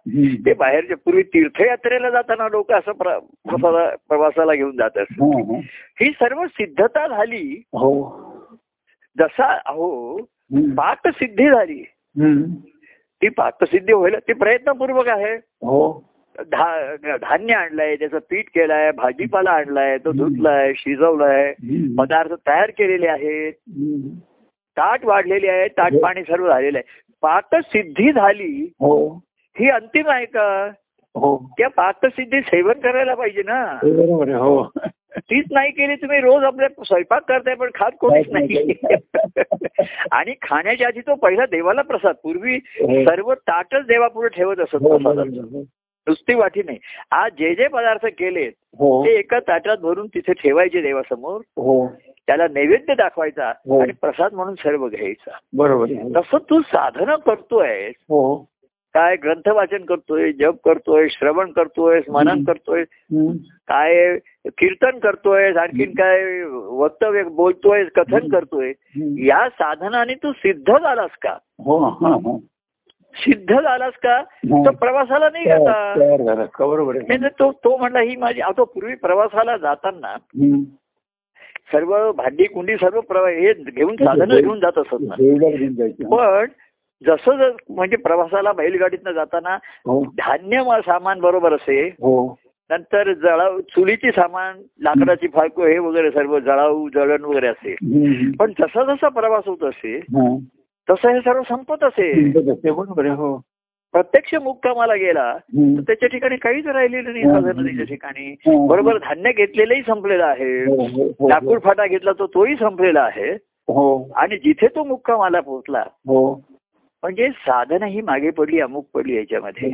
ते बाहेरच्या पूर्वी तीर्थयात्रेला जाताना लोक असं प्र- प्रवासाला घेऊन जात असत. हा, हा. ही सर्व सिद्धता झाली. हो. जसा अहो हम्म. पाकसिद्धी झाली. ती पाकसिद्धी व्हायला ती प्रयत्नपूर्वक आहे. हो. धान्य आणलंय त्याचं पीठ केलंय भाजीपाला आणलाय तो धुतलाय शिजवलाय. पदार्थ तयार केलेले आहेत. ताट वाढलेली आहे ताट हो. पाणी सर्व झालेलं आहे. पाकसिद्धी झाली हो. ही अंतिम आहे का? हो. त्या पाकसिद्धी सेवन करायला पाहिजे ना. ते बरोबर आहे हो. तीच नाही केली तुम्ही रोज आपल्या स्वयंपाक करताय पण खात कोणीच नाही आणि खाण्याच्या आधी तो पहिला देवाला प्रसाद. पूर्वी हो. सर्व ताटच देवापुढे ठेवत असत हो, प्रसादाचं हो, नुसती वाटी नाही. आज जे जे पदार्थ केलेत ते एका ताटात भरून तिथे ठेवायचे देवासमोर. त्याला नैवेद्य दाखवायचा. आणि प्रसाद म्हणून सर्व घ्यायचा. बरोबर. तसं तू साधनं करतोय काय ग्रंथ वाचन करतोय जप करतोय श्रवण करतोय हम्म. करतोय. काय कीर्तन करतोय आणखीन काय वक्तव्य बोलतोय कथन. करतोय. या साधनाने तू सिद्ध झालास का हो हा हा सिद्ध झालास का हा. तर प्रवासाला नाही तयार जाता म्हणजे तो तो म्हणला ही माझी आता पूर्वी प्रवासाला जाताना. सर्व भांडी कुंडी सर्व प्रवा हे घेऊन साधनं घेऊन जात असत ना. पण जसं जर म्हणजे प्रवासाला बैलगाडीतनं जाताना हो. धान्य सामान बरोबर असे हो. नंतर जळाऊ चुलीची सामान लाकडाची फाळको हे वगैरे सर्व जळाऊ जळण वगैरे असे. पण जसा जसा प्रवास होत असे. तसं हे सर्व संपत असे. हो. प्रत्यक्ष मुक्कामाला गेला तर. त्याच्या ठिकाणी काहीच राहिलेलं नाही. साधन त्याच्या ठिकाणी. बरोबर धान्य घेतलेलंही संपलेलं आहे. हो, लाकूड फाटा घेतला तो तोही संपलेला आहे. आणि जिथे तो मुक्कामाला पोहोचला म्हणजे साधन ही मागे पडली अमुक पडली याच्यामध्ये.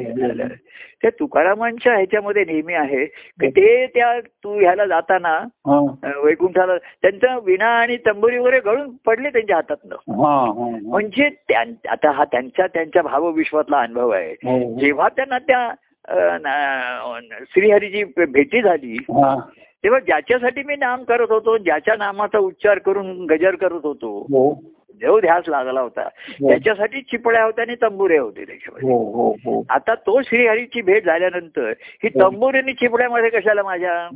त्या तुकारामांच्या ह्याच्यामध्ये नेहमी आहे की ते त्या तू ह्याला जाताना हा. वैकुंठाला त्यांचं विणा आणि तंबुरी वगैरे गळून पडले त्यांच्या हातातनं. हा हा म्हणजे आता हा त्यांच्या त्यांच्या भावविश्वातला अनुभव आहे. हो. जेव्हा त्यांना त्या श्रीहरीची भेटी झाली हा. तेव्हा ज्याच्यासाठी मी नाम करत होतो ज्याच्या नामाचा उच्चार करून गजर करत होतो जो ध्यास लागला होता. हो. त्याच्यासाठी चिपळ्या होत्या आणि तंबुरे होते त्याच्यामध्ये. हो हो आता तो श्रीहरीची भेट झाल्यानंतर ही हो. तंबुरीनी चिपड्यामध्ये कशाला माझ्या?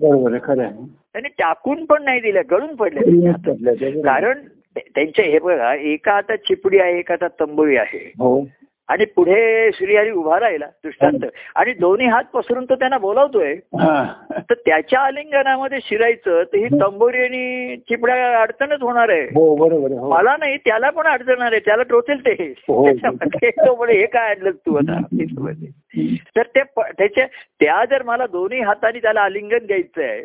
त्यांनी टाकून पण नाही दिल्या गळून पडल्या. बरोबर. कारण ते- त्यांचे हे बघा एका हातात चिपडी आहे एका हातात तंबुरी आहे. हो. आणि पुढे श्रीहरी उभा राहिला दृष्टांत. आणि दोन्ही हात पसरून तो त्यांना बोलावतोय. हा. तर त्याच्या आलिंगनामध्ये शिरायचं तर ही तंबोरी आणि चिपड्या अडचणच होणार आहे. हो हो. मला नाही त्याला पण अडचणार आहे त्याला टोचेल ते. हो. हे. काय आणलं तू आता. तर ते त्याच्या त्या जर मला दोन्ही हाताने त्याला आलिंगन द्यायचं आहे.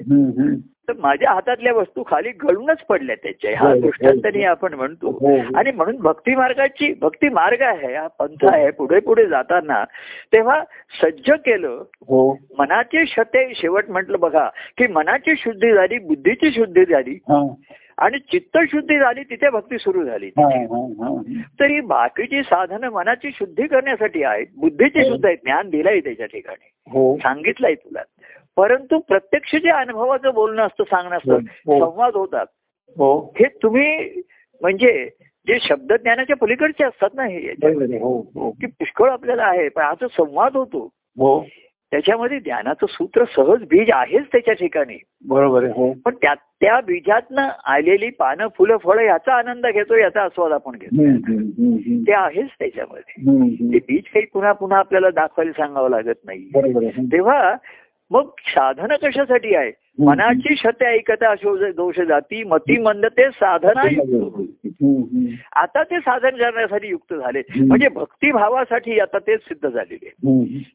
तर माझ्या हातातल्या वस्तू खाली गळूनच पडल्या त्याच्या. हा हो, हो. दृष्टांतनी आपण म्हणतो. हो, हो. आणि म्हणून भक्ती मार्गाची भक्ती मार्ग आहे हा पंथ आहे. पुढे पुढे जाताना तेव्हा सज्ज केलं हो. मनाची शते शेवट म्हटलं बघा की मनाची शुद्धी झाली बुद्धीची शुद्धी झाली हा. आणि चित्तशुद्धी झाली तिथे भक्ती सुरू झाली. हा हा हा. तर ही बाकीची साधनं मनाची शुद्धी करण्यासाठी आहेत बुद्धीची सुद्धा आहेत ज्ञान दिलंय त्याच्या ठिकाणी. हो. सांगितलंय तुला. परंतु प्रत्यक्ष जे अनुभवाचं बोलणं असतं सांगणं असतं हो. संवाद होतात. हो. हे तुम्ही म्हणजे जे शब्दज्ञानाच्या पलीकडचे असतात ना हे हो हो की पुष्कळ आपल्याला आहे पण हा जो संवाद होतो हो. त्याच्यामध्ये ज्ञानाचं सूत्र सहज बीज आहेच त्याच्या ठिकाणी. बरोबर आहे हो. पण त्या त्या बीजातनं आलेली पानं फुलं फळं याचा आनंद घेतो याचा आस्वाद आपण घेतो. ते आहेच त्याच्यामध्ये. ते बीज काही पुन्हा पुन्हा आपल्याला दाखवायला सांगावं लागत नाही. तेव्हा मग साधनं कशासाठी आहे मनाची शते ऐकता दोष जाती मती मंद ते साधना. आता ते साधन करण्यासाठी युक्त झाले. म्हणजे भक्तिभावासाठी आता ते सिद्ध झालेले.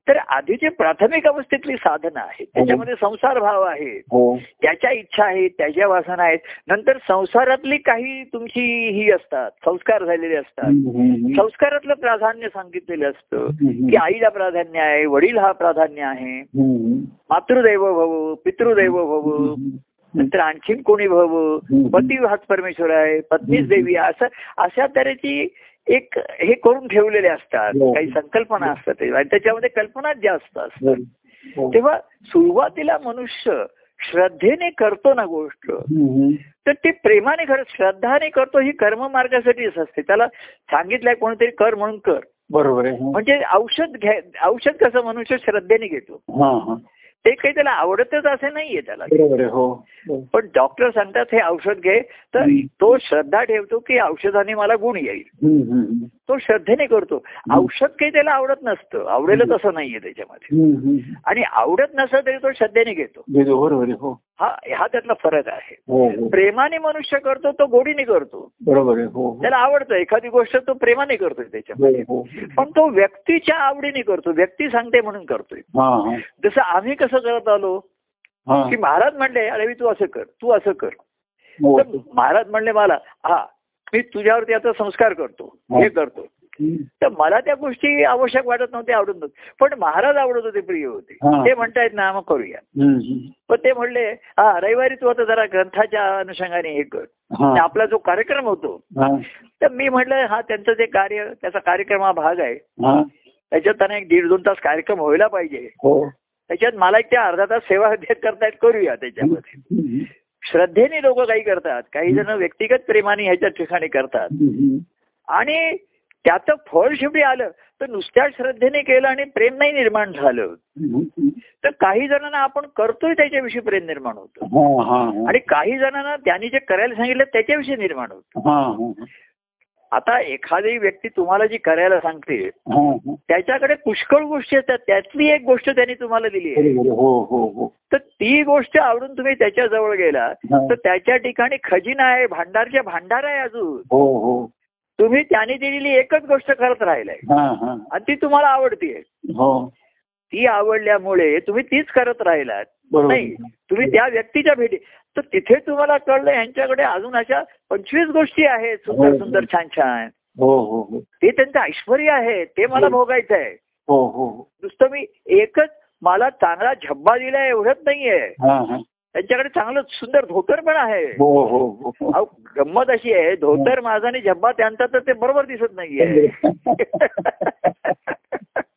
तर आधीचे प्राथमिक अवस्थेतली साधनं आहेत त्याच्यामध्ये संसार भाव आहे हो त्याच्या इच्छा आहेत त्याच्या वासना आहेत नंतर संसारातली काही तुमची ही असतात संस्कार झालेले असतात. संस्कारातलं प्राधान्य सांगितलेलं असतं. की आईला प्राधान्य आहे वडील हा प्राधान्य आहे. मातृदैव भव पितृदैव भव. नंतर आणखीन कोणी भव. पती हाच परमेश्वर आहे पत्नीच देवी असं अशा तऱ्हेची एक हे करून ठेवलेले असतात हो. काही संकल्पना असतात ते. आणि त्याच्यामध्ये कल्पनाच जास्त असतात हो. तेव्हा सुरुवातीला मनुष्य श्रद्धेने करतो ना गोष्ट. तर ते प्रेमाने करत श्रद्धाने करतो ही कर्म मार्गासाठीच असते त्याला सांगितलंय कोणीतरी कर म्हणून कर बरोबर आहे हो. म्हणजे औषध घ्या औषध कसं मनुष्य श्रद्धेने घेतो हा हा ते काही त्याला आवडतच असे नाहीये त्याला हो हो. पण डॉक्टर सांगतात हे औषध घे तर. तो श्रद्धा ठेवतो की औषधाने मला गुण येईल. तो श्रद्धेने करतो. औषध काही त्याला आवडत नसतं. आवडेल तसं नाहीये त्याच्यामध्ये. आणि आवडत नसलं तरी तो श्रद्धेने घेतो. हो. हा हा त्यातला फरक आहे. हो हो. प्रेमाने मनुष्य करतो तो गोडीने करतो. बरोबर. त्याला आवडतं. एखादी गोष्ट तो प्रेमाने करतोय त्याच्यामध्ये. पण तो व्यक्तीच्या आवडीने करतो. व्यक्ती सांगते म्हणून करतोय. जसं आम्ही कसं करत आलो की महाराज म्हणले अरे तू असं कर तू असं कर. महाराज म्हणले मला हा मी तुझ्यावरती आता संस्कार करतो. हा. हे करतो. तर मला त्या गोष्टी आवश्यक वाटत नव्हत्या आवडत नव्हते पण महाराज आवडत होते प्रिय होते. ते म्हणतायत ना मग करूया. पण ते म्हणले हा रविवारी तू आता जरा ग्रंथाच्या अनुषंगाने हे कर. आपला जो कार्यक्रम होतो तर मी म्हटलं हा त्यांचं जे कार्य त्याचा कार्यक्रम हा भाग आहे. त्याच्यात त्यांना एक दीड दोन तास कार्यक्रम व्हायला पाहिजे. हो. त्याच्यात मला एक त्या अर्धा तास सेवा करतायत करूया त्याच्यामध्ये. श्रद्धेने लोक काही करतात. काही जण व्यक्तिगत प्रेमाने ह्याच्या ठिकाणी करतात. आणि त्याचं फळ शेवटी आलं तर नुसत्या श्रद्धेने केलं आणि प्रेम नाही निर्माण झालं. तर काही जणांना आपण करतोय त्याच्याविषयी प्रेम निर्माण होतं. हा हा हा. आणि काही जणांना त्यांनी जे करायला सांगितलं त्याच्याविषयी निर्माण होतं. आता एखादी व्यक्ती तुम्हाला जी करायला सांगते हा हा. त्याच्याकडे पुष्कळ गोष्टी असतात. त्यातली एक गोष्ट त्यांनी तुम्हाला दिली आहे. हो हो हो. तर ती गोष्ट आवडून तुम्ही त्याच्याजवळ गेला. तर त्याच्या ठिकाणी खजिना आहे भांडारच्या भांडार आहे अजून. तुम्ही त्याने दिलेली एकच गोष्ट करत राहिलाय. हा हा. आणि ती तुम्हाला आवडतीये. हो. ती आवडल्यामुळे तुम्ही तीच करत राहिलात. नाही तुम्ही त्या व्यक्तीच्या भेटी तर तिथे तुम्हाला कळलं यांच्याकडे अजून अशा पंचवीस गोष्टी आहेत सुंदर हो. सुंदर छान छान. हो हो हो. ते त्यांचं ऐश्वर आहे ते मला हो. भोगायचं आहे हो हो हो. नुसतं मी एकच मला चांगला झब्बा दिलाय एवढंच नाहीये. हा हा. त्यांच्याकडे चांगलं सुंदर धोतर पण आहे. हो हो हो. गंमत अशी आहे धोतर माझा आणि झब्बा त्यांचा तर ते बरोबर दिसत नाहीये.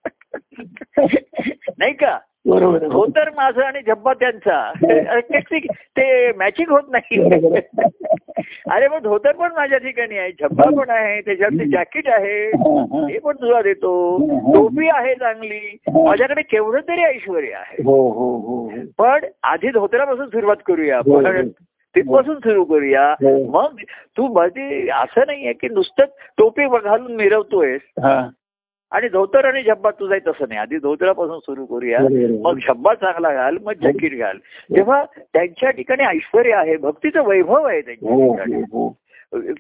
नाही का? बरोबर. धोतर माझं आणि झब्बा त्यांचा. ते मॅचिंग होत नाही. अरे मग धोतर पण माझ्या ठिकाणी आहे? झब्बा पण आहे? त्याच्यावरती जॅकेट आहे. हा, हा. ते पण तुला देतो? टोपी आहे चांगली. माझ्याकडे केवढं तरी ऐश्वर आहे. हो हो हो. हो. पण आधी धोत्रापासून सुरुवात करूया. हो, पण हो. तिथपासून सुरू करूया. हो. मग तू मध्ये असं नाहीये की नुसतं टोपी घालून मिरवतोयस. हा. आणि धोतर आणि झब्बा तुझा तसं नाही. आधी धोतरापासून सुरू करूया. मग झब्बा चांगला घाल मग जॅकेट घाल. तेव्हा त्यांच्या ठिकाणी ऐश्वर आहे भक्तीचं वैभव आहे त्यांच्या हो ठिकाणी. हो.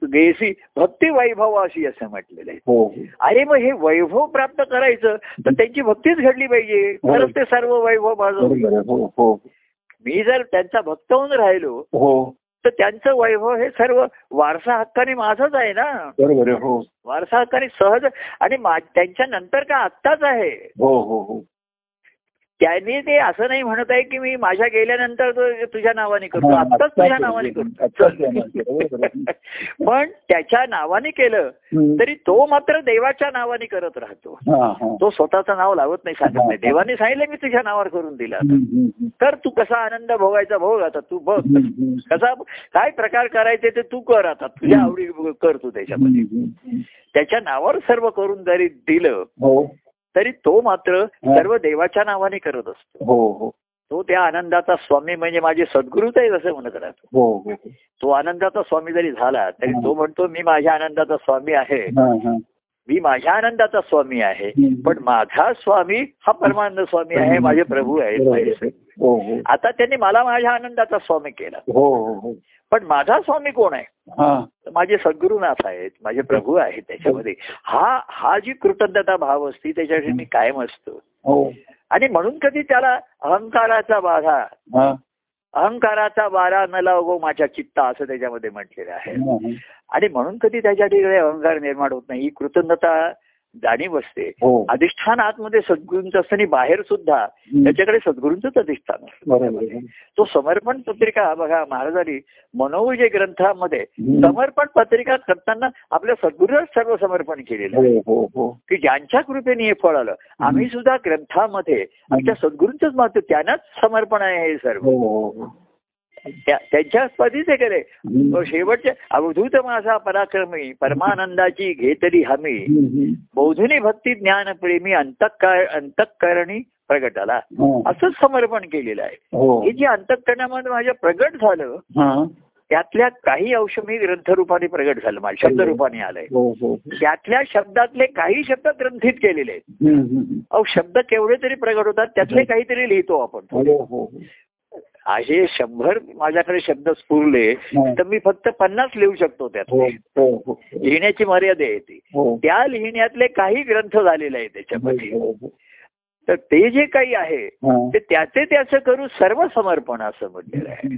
गेसी भक्ती वैभव अशी असं म्हटलेलं आहे. हो अरे मग हे वैभव प्राप्त करायचं तर त्यांची भक्तीच घडली पाहिजे. खरंच ते सर्व वैभव माझं. हो हो. मी जर त्यांचा भक्त होऊन राहिलो हो. तर त्यांचं वैभव हे सर्व वारसा हक्काने माझंच आहे ना. बरोबर. हो. वारसा हक्काने सहज आणि मा- त्यांच्या नंतर का आत्ताच आहे? हो हो हो. त्यांनी ते असं नाही म्हणत आहे की मी माझ्या गेल्यानंतर तो तुझ्या नावाने करतो. आत्ताच तुझ्या करतो. नावाने करतो. करतो. पण त्याच्या नावाने केलं. तरी तो मात्र देवाच्या नावाने करत राहतो. तो स्वतःचं नाव लावत नाही सांगत नाही. देवाने सांगितलं मी तुझ्या नावावर करून दिला तर तू कसा आनंद भोगायचा? भोग आता तू बघ. कसा काय प्रकार करायचे ते तू कर आता. तुझ्या आवडी कर तू त्याच्यामध्ये. त्याच्या नावावर सर्व करून जरी दिलं हो. तरी तो मात्र सर्व देवाच्या नावाने करत असतो. हो हो. तो त्या आनंदाचा स्वामी म्हणजे माझे सद्गुरूच आहे असं म्हणत राहतो. हो हो तो आनंदाचा स्वामी जरी झाला तरी तो म्हणतो मी माझ्या आनंदाचा स्वामी आहे. मी माझ्या आनंदाचा स्वामी आहे. पण माझा स्वामी हा परमानंद स्वामी आहे माझे प्रभू आहे. आता त्यांनी मला माझ्या आनंदाचा स्वामी केला. पण माझा स्वामी कोण आहे? हा. माझे सद्गुरुनाथ आहेत माझे प्रभू आहेत त्याच्यामध्ये. हा हा जी कृतज्ञता भाव असती त्याच्यासाठी मी कायम असतो. हो. आणि म्हणून कधी त्याला अहंकाराचा बाधा हा. अहंकाराचा वारा न लावगो माझ्या चित्ता असं त्याच्यामध्ये म्हटलेलं आहे. आणि म्हणून कधी त्याच्या ठिकाणी अहंकार निर्माण होत नाही. ही कृतज्ञता जाणीव असते. हो. अधिष्ठान आतमध्ये सद्गुरूंचं असतं आणि बाहेर सुद्धा. त्याच्याकडे सद्गुरूंचंच अधिष्ठान असतं. बरोबर आहे. तो समर्पण पत्रिका बघा महाराजांनी मनोविजय ग्रंथामध्ये. समर्पण पत्रिका करताना आपल्या सद्गुरूलाच सर्व समर्पण केलेलं हो हो की ज्यांच्या कृपेने हे फळ आलं आम्ही सुद्धा ग्रंथामध्ये आमच्या सद्गुरूंच मानतो त्यांनाच समर्पण आहे हे सर्व. त्यांच्या स्पर्धीच केले हम्म. तो शेवटचे अवधूत माझा पराक्रमी परमानंदाची घेतली हमी. बौधुनी भक्ती ज्ञान प्रेमी अंतःकर अंतःकरणी प्रगटाला. हा. असंच समर्पण केलेलं आहे. हो. हे जे अंतःकरणामध्ये माझ्या प्रगट झालं त्यातल्या काही अंश मी ग्रंथरूपाने प्रगट झालं माझ्या शब्दरूपाने आलंय. हो त्यातल्या शब्दातले काही शब्द ग्रंथित केलेले आहेत. अहो शब्द केवढे तरी प्रगट होतात त्यातले काहीतरी लिहितो आपण. असे शंभर माझ्याकडे शब्द स्फुरले हा. तर मी फक्त पन्नास लिहू शकतो त्यातले हो हो लिहिण्याची मर्यादा आहे ती हो त्या लिहिण्यातले काही ग्रंथ झालेले आहे त्याच्यामध्ये. तर ते जे काही आहे. ते त्याचे त्याचं करू सर्व समर्पण असं म्हटलेलं आहे.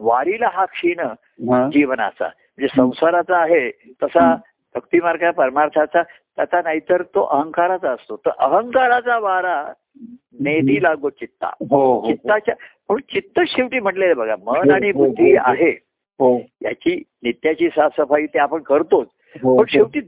वारीला हा क्षीण. जीवनाचा म्हणजे संसाराचा आहे तसा भक्तिमार्ग परमार्थाचा त्याचा नाहीतर तो अहंकाराचा असतो तर अहंकाराचा वारा नेदी लागो चित्ता. हो हो चित्ताच्या पण चित्त शेवटी म्हटलेलं बघा मन हो, आणि हो, बुद्धी हो. आहे. हो. याची नित्याची साफसफाई ते आपण करतोच. हो पण शेवटी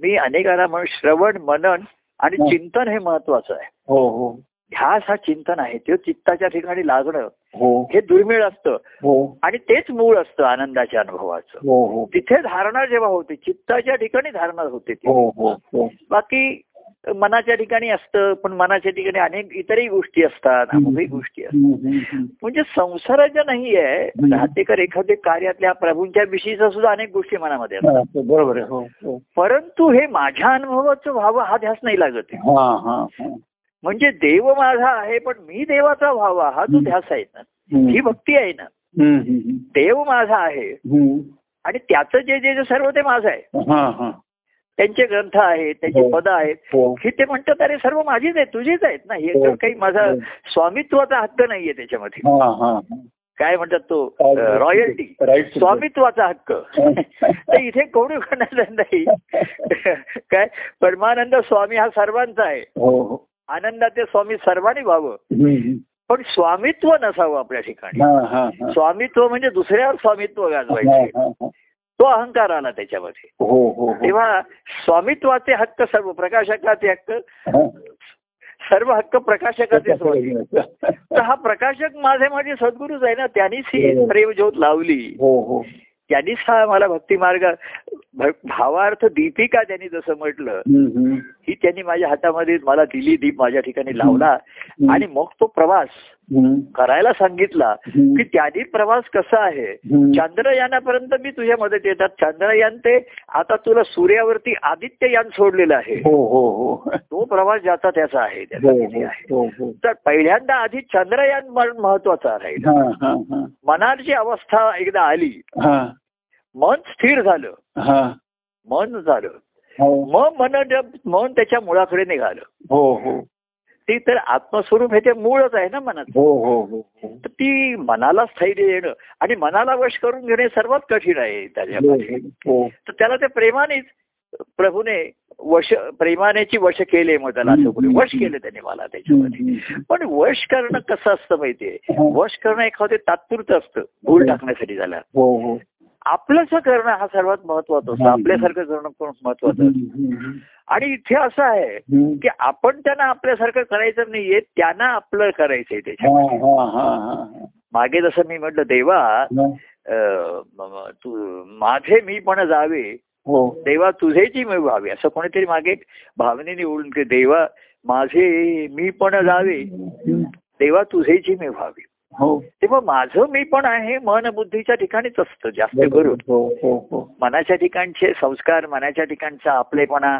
मी अनेकांना म्हणून श्रवण मनन आणि हो. चिंतन हे महत्वाचं आहे. हो हो. ध्यास हा चिंतन आहे ते चित्ताच्या ठिकाणी लागणं हो. हे दुर्मिळ असतं. हो. आणि तेच मूळ असतं आनंदाच्या अनुभवाचं. हो हो. तिथे धारणा जेव्हा होते चित्ताच्या ठिकाणी धारणा होते ती. हो हो हो. बाकी मनाच्या ठिकाणी असतं पण मनाच्या ठिकाणी अनेक इतरही गोष्टी असतात अमुकही गोष्टी असतात. म्हणजे संसाराच्या नाही आहे. राहतेकर एखाद्या कार्यातल्या प्रभूंच्या विषयीचा सुद्धा अनेक गोष्टी मनामध्ये असतात बरोबर आहे हो हो परंतु हे माझ्या अनुभवाचं व्हावं हा ध्यास नाही लागत आहे. म्हणजे देव माझा आहे पण मी देवाचा व्हावा हा जो. ध्यास आहे ना. ही भक्ती आहे ना देव माझा आहे. आणि त्याचं जे जे सर्व ते माझं आहे त्यांचे ग्रंथ आहेत त्यांची हो. पदं आहेत. हो. की ते म्हणतात अरे सर्व माझीच आहेत तुझीच आहेत ना? हे तर हो. काही माझा हो. स्वामित्वाचा हक्क नाहीये त्याच्यामध्ये. हा हा. काय म्हणतात तो? हा. रॉयल्टी. स्वामित्वाचा हक्क. तर इथे कोणी कोणाचा नाही. काय? परमानंद स्वामी हा सर्वांचा आहे. हो हो. आनंदाचे स्वामी सर्वांनी व्हावं. पण स्वामित्व नसावं आपल्या ठिकाणी. हा हा हा. स्वामित्व म्हणजे दुसऱ्यावर स्वामित्व हा, गाजवायचे. हा, हा. तो अहंकार आला त्याच्यामध्ये हो हो हो तेव्हा स्वामित्वाचे हक्क सर्व प्रकाशकाचे हक्क. सर्व हक्क प्रकाशकाचेच होते तर हा प्रकाशक माझे माझे सद्गुरूच आहे ना त्यांनीच ही. प्रेमज्योत लावली हो हो त्यांनीच हा मला भक्ती मार्ग भावार्थ दीपिका त्यांनी जसं म्हटलं. ही त्यांनी माझ्या हातामध्ये मला दिली दीप माझ्या ठिकाणी लावला. आणि मग तो प्रवास. करायला सांगितला. की त्यांनी प्रवास कसा आहे. चंद्रयानापर्यंत मी तुझ्या मदत येतात. चंद्रयान ते आता तुला सूर्यावरती आदित्य यान सोडलेलं आहे. हो हो हो. तो प्रवास ज्याचा त्याचा आहे त्याचा तर पहिल्यांदा आधी चंद्रयान म- महत्त्वाचा राहील. मनाची अवस्था एकदा आली. मन स्थिर झालं. मन झालं. मग मन मन त्याच्या मुळाकडे निघालं. हो हो. ते तर आत्मस्वरूप हे ते मूळच आहे ना मनात. हो हो हो हो. ती मनाला स्थैर्य येणं आणि मनाला वश करून घेणे सर्वात कठीण आहे त्याच्यामध्ये. हो तर त्याला ते प्रेमानेच प्रभूने वश प्रेमानेची वश केले मग त्याला असं. वश केले त्याने मला त्याच्यामध्ये. पण वश करणं कसं असतं माहितीये? वश करणं एखादं तात्पुरतं असतं. भूल टाकण्यासाठी झाला आपलंच करणं हा सर्वात महत्त्वाचा असतो. आपल्यासारखं करणं पण महत्वाचं आणि इथे असं आहे की आपण त्यांना आपल्यासारखं करायचं नाहीये त्यांना आपलं करायचंय त्याच्यामागे जसं मी म्हटलं देवा तू माझे मी पण जावे. हो. देवा तुझेची मी व्हावे. असं कोणीतरी मागे भावनेने ओळून की देवा माझे मी पण जावे. देवा तुझेची मी व्हावी. हो. तेव्हा माझं मी पण आहे मन बुद्धीच्या ठिकाणीच असतं जास्त करून. हो हो हो. मनाच्या ठिकाणचे संस्कार मनाच्या ठिकाणचा आपलेपणा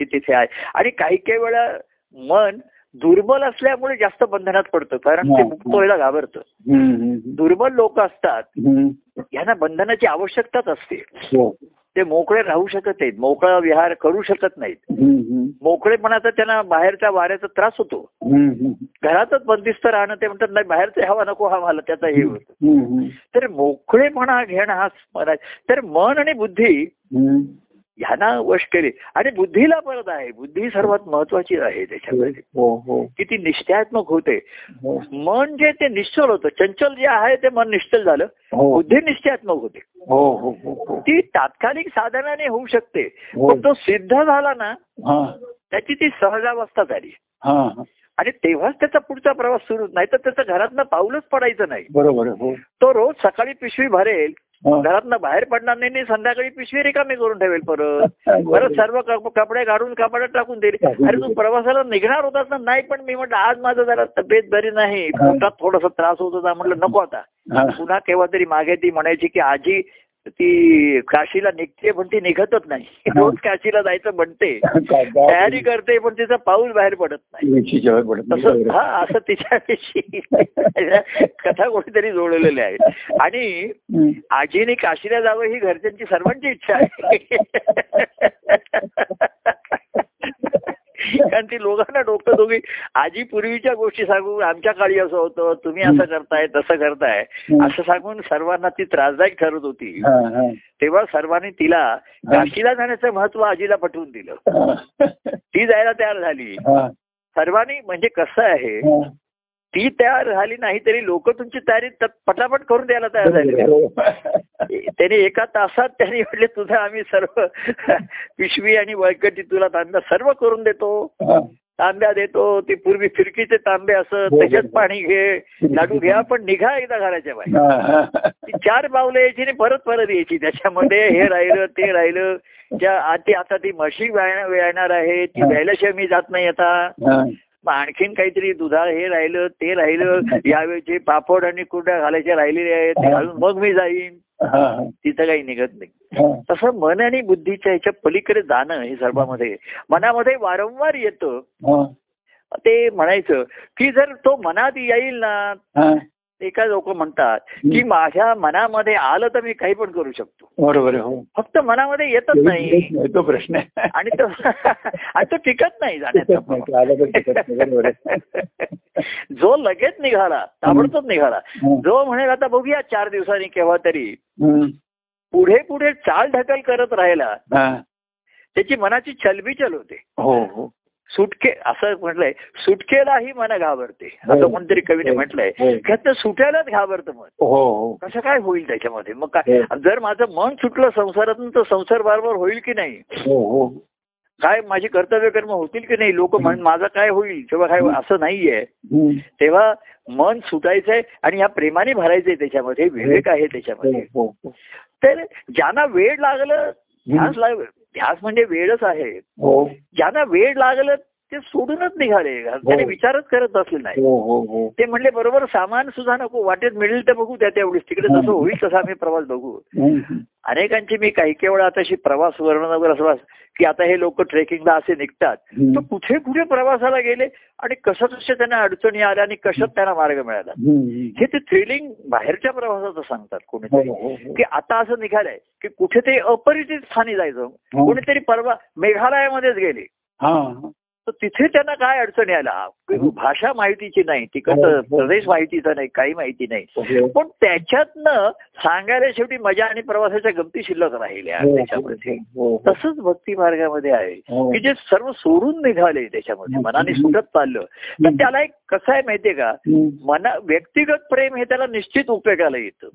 तिथे आहे. आणि काही काही वेळा मन दुर्बल असल्यामुळे जास्त बंधनात पडतं कारण ते. मुक्त व्हायला घाबरतं. दुर्बल लोक असतात. यांना बंधनाची आवश्यकताच असते. हो. ते मोकळे राहू शकत नाहीत मोकळा विहार करू शकत नाहीत. मोकळेपणाचा त्यांना बाहेरच्या वाऱ्याचा त्रास होतो. घरातच बंदिस्त राहणं ते म्हणतात नाही बाहेरचं हवा नको हा मला त्याचा हे होतं. तर मोकळेपणा घेणं हा. तर मन आणि बुद्धी. ह्यांना वश केले. आणि बुद्धीला परत आहे. बुद्धी सर्वात महत्वाची आहे त्याच्यामध्ये. हो हो की ती निश्चयात्मक होते. हो. मन जे ते निश्चल होतं. चंचल जे आहे ते मन निश्चल झालं. हो. बुद्धी निश्चयात्मक होते. हो हो हो हो. ती तात्कालिक साधनाने होऊ शकते. हो. पण तो सिद्ध झाला ना हा. त्याची ती सहजावस्था झाली. हा आणि तेव्हाच त्याचा पुढचा प्रवास सुरू. नाही तर त्याचं घरातनं पाऊलच पडायचं नाही. बरोबर हो. तो रोज सकाळी पिशवी भरेल हा. घरातनं बाहेर पडणार नाही संध्याकाळी पिशवी रिकामी करून ठेवेल परत. परत सर्व कप- कपडे काढून कपाडात टाकून देईल. अरे तू प्रवासाला निघणार होतास ना? नाही पण मी म्हटलं आज माझं जरा तब्येत बरी नाही. पोटात थोडासा त्रास होत होता. म्हटलं नको आता. पुन्हा केव्हा तरी मागे ती म्हणायची की आजी ती काशीला निघते पण ती निघतच नाही रोज काशीला जायचं म्हणते तयारी करते पण तिचं पाऊल बाहेर पडत नाही. तसं हा. असं तिच्याविषयी कथा कोणीतरी जोडलेल्या आहेत आणि. आजीने काशीला जावं ही घरच्यांची सर्वांची इच्छा आहे कारण ती लोकांना डोकं दोघी आजी पूर्वीच्या गोष्टी सांगून आमच्या काळी असं होतं तुम्ही असं करताय तसं करताय. असं सांगून सर्वांना ती त्रासदायक ठरत होती. तेव्हा सर्वांनी तिला काशीला जाण्याचं महत्त्व आजीला पटवून दिलं. ती जायला तयार झाली. सर्वांनी म्हणजे कसं आहे. ती तयार झाली नाही तरी लोक तुमची तयारी पटापट करून द्यायला तयार झाली हो. त्याने एका तासात त्यांनी म्हटले तुझं आम्ही सर्व पिशवी आणि वळकटी तुला तांब्या सर्व करून देतो हा. तांब्या देतो ते पूर्वी फिरकीचे तांबे असत हो, त्याच्यात हो. पाणी घे लाडू घ्या पण निघा एकदा घराच्या बाहेर हा, हा. ती चार पावलं यायची आणि परत परत यायची त्याच्यामध्ये हे राहिलं ते राहिलं ज्या आता ती म्हशी व्याय- व्यायणार आहे ती हा. व्यायल्याशिवाय मी जात नाही आता हा. मग आणखीन काहीतरी दुधाळ हे राहिलं ते राहिलं यावेळेचे पापड आणि कुरड्या घालायचे राहिलेले आहेत ते घालून मग मी जाईन. तिथं काही निघत नाही. तसं मन आणि बुद्धीच्या ह्याच्या पलीकडे जाणं हे सर्वांमध्ये मनामध्ये वारंवार येतं. ते म्हणायचं की जर तो मनात येईल ना हा. एका लोक म्हणतात की माझ्या मनामध्ये आलं तर मी काही पण करू शकतो. बरोबर हो. फक्त मनामध्ये येतच नाही तो प्रश्न आणि तो आणि तो टिकत नाही तो जाण्याचा जो लगेच निघाला ताबडतोब निघाला. जो म्हणेल आता बघूया चार दिवसांनी केव्हा तरी. पुढे पुढे चाल ढकल करत राहिला. त्याची मनाची चलबिचल होते. हो हो. सुटके असं म्हटलंय सुटकेलाही मन घाबरते. हो. असं कोणतरी कवीने म्हटलंय हो. की आता सुटायलाच घाबरतं मन. हो हो. कसं काय होईल त्याच्यामध्ये? मग काय? हो. जर माझं मन सुटलं संसारातून तर संसार बरोबर होईल की नाही? हो हो. काय माझी कर्तव्य कर्म होतील की नाही? लोक म्हण माझं काय होईल? किंवा काय असं नाहीये. तेव्हा मन सुटायचंय आणि ह्या प्रेमाने भरायचंय त्याच्यामध्ये विवेक आहे त्याच्यामध्ये. हो, हो, तर ज्यांना वेळ लागलं ध्यास म्हणजे वेळच आहे. हो. ज्यांना वेळ लागलं ते सोडूनच निघाले. त्याने विचारच करत बसले नाही. हो हो हो. ते म्हणले बरोबर सामान सुद्धा नको. वाटेत मिळेल तर बघू त्या तेवढीच तिकडे जसं होईल तसा आम्ही प्रवास बघू. अनेकांची मी काही काही वेळा तशी प्रवास वर्णन वगैरे असं की आता हे लोक ट्रेकिंगला असे निघतात. तर कुठे कुठे प्रवासाला गेले आणि कसं कसं त्यांना अडचणी आल्या आणि कशात त्यांना मार्ग मिळाला. हे ते थ्रिलिंग बाहेरच्या प्रवासाचं सांगतात हो, कोणीतरी. हो, हो. की आता असं निघालंय की कुठे ते अपरिचित स्थानी जायचं. हो. कोणीतरी परवा मेघालयामध्येच गेले. हा हा. तर तिथे त्यांना काय अडचणी आल्या भाषा माहितीची नाही तिकडचं हो, हो. प्रदेश माहितीचा नाही काही माहिती नाही हो. पण त्याच्यातनं सांगायला शेवटी मजा आणि प्रवासाच्या गमती शिल्लक राहिल्या त्याच्यामध्ये. तसंच भक्ती मार्गामध्ये आहे. की जे सर्व सोडून निघाले त्याच्यामध्ये मनाने सुटत चाललं तर त्याला एक कसं आहे माहितीये का. मना व्यक्तिगत प्रेम हे त्याला निश्चित उपयोगाला येतं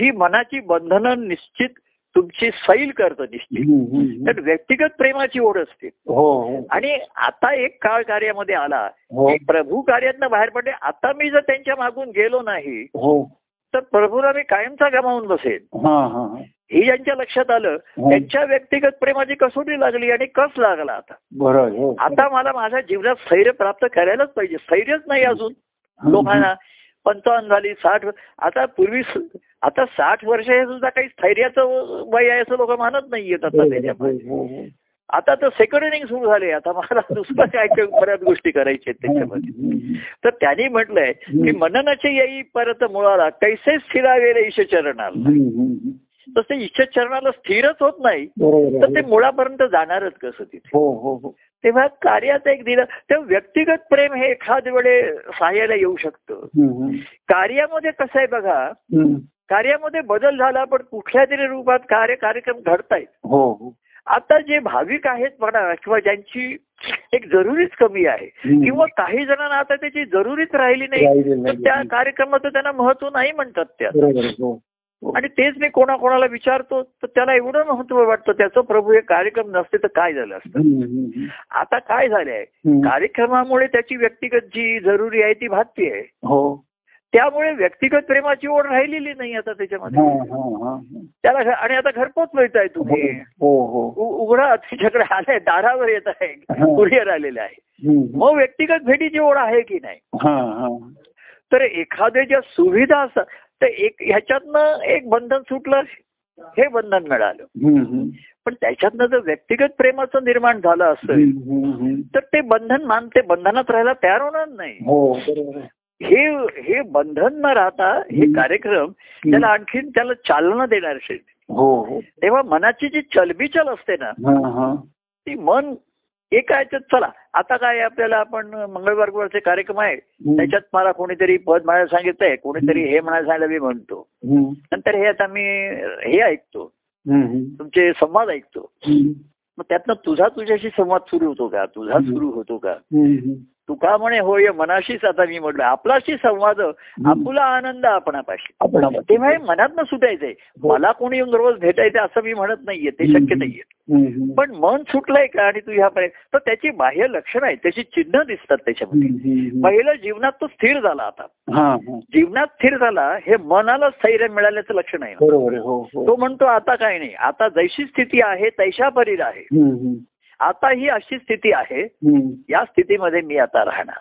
ही मनाची बंधनं निश्चित तुमची सैल करतं हम्म. तर व्यक्तिगत प्रेमाची ओढ असते. हो हो. आणि आता एक काळ कार्यामध्ये आला. हो. प्रभू कार्यातनं बाहेर पडले. आता मी जर त्यांच्या मागून गेलो नाही हो. तर प्रभूला मी कायमचा गमावून बसेल हा हा हे. ज्यांच्या लक्षात आलं. त्यांच्या व्यक्तिगत प्रेमाची कसोटी लागली आणि कस लागला आता? बरं हो. आता मला माझ्या जीवनात स्थैर्य प्राप्त करायलाच पाहिजे. स्थैर्यच नाही अजून लोकांना. पंचावन्न झाली साठ आता पूर्वी आता साठ वर्ष हे सुद्धा काही स्थैर्याचं वय आहे असं लोक मानत नाहीयेत आता त्याच्यामध्ये. आता तर सेकंड इनिंग सुरू झाले आता मला दुसरं काय बऱ्याच गोष्टी करायच्या आहेत त्याच्यामध्ये. तर त्यांनी म्हटलंय की मननाचे येई परत मुळाला कैसे स्थिरावे रे तसे ईश चरणाला स्थिरच होत नाही तर ते. मुळापर्यंत जाणारच कसं तिथे हो हो हो तेव्हा कार्याचं एक दिलं तर व्यक्तिगत प्रेम हे एखाद वेळे सहाय्याला येऊ शकतं. कार्यामध्ये कसं आहे बघा. कार्यामध्ये बदल झाला पण कुठल्या तरी रूपात कार्य कार्यक्रम घडतायत हो हो आता जे भाविक आहेत म्हणा किंवा ज्यांची एक जरुरीच कमी आहे. किंवा काही जणांना आता त्याची जरुरीच राहिली नाही तर त्या. कार्यक्रमाचं त्यांना महत्त्व नाही म्हणतात त्या. आणि तेच मी कोणाकोणाला विचारतो तर त्याला एवढं महत्त्व वाटतं त्याचं प्रभू हे कार्यक्रम नसते तर काय झालं असतं? आता काय झालंय. कार्यक्रमामुळे त्याची व्यक्तिगत जी जरुरी आहे ती भागतीये हो. त्यामुळे व्यक्तिगत प्रेमाची ओढ राहिलेली नाही आता त्याच्यामध्ये. हा हा हा त्याला आणि आता घरपोच मिळताय तुम्ही. हो हो उघडा तुझ्याकडे आलाय दारावर येत आहे. हा. कुरिअर आलेलं आहे. मग व्यक्तिगत भेटीची ओढ आहे की नाही? हा हा. तर एखाद्या ज्या सुविधा असतात तर एक ह्याच्यातनं एक बंधन सुटलं हे बंधन मिळालं. पण त्याच्यातनं जर व्यक्तिगत प्रेमाचं निर्माण झालं हम्म. तर ते बंधन मान ते बंधनात राहायला तयार होणार नाही हो. हे हे बंधन न राहता हे. कार्यक्रम त्याला आणखीन त्याला चालना देणार असेल हो हो तेव्हा मनाची जी चलबिचल असते ना ती मन एका याच्यात चला. आता काय आपल्याला आपण मंगळवार गुरुवारचे कार्यक्रम आहे. त्याच्यात मला कोणीतरी पद म्हणायला सांगितलंय कोणीतरी हे म्हणायला सांगितलं मी म्हणतो. नंतर हे आता मी हे ऐकतो. तुमचे संवाद ऐकतो. मग त्यातनं तुझा तुझ्याशी संवाद सुरू होतो का? तुझा. सुरू होतो का? हम्म, तू का म्हणे होय मनाशीच आता मी म्हटलं आपलाशी संवाद आपुला आनंद आपणापाशी. आपण आपण- तेव्हा मनातनं सुटायचंय. हो. मला कोणी येऊन रोज भेटायचं असं मी म्हणत नाहीये ते शक्य नाहीये. पण मन सुटलंय का आणि तू ह्यापर्यंत तर त्याची बाह्य लक्षणं आहेत त्याची चिन्ह दिसतात त्याच्यामध्ये. पहिलं जीवनात तो स्थिर झाला आता. जीवनात स्थिर झाला हे मनाला स्थैर्य मिळाल्याचं लक्षण आहे हो हो. तो म्हणतो आता काय नाही. आता जैशी स्थिती आहे तैशा परीर आहे. आता ही अशी स्थिती आहे या स्थितीमध्ये मी आता राहणार.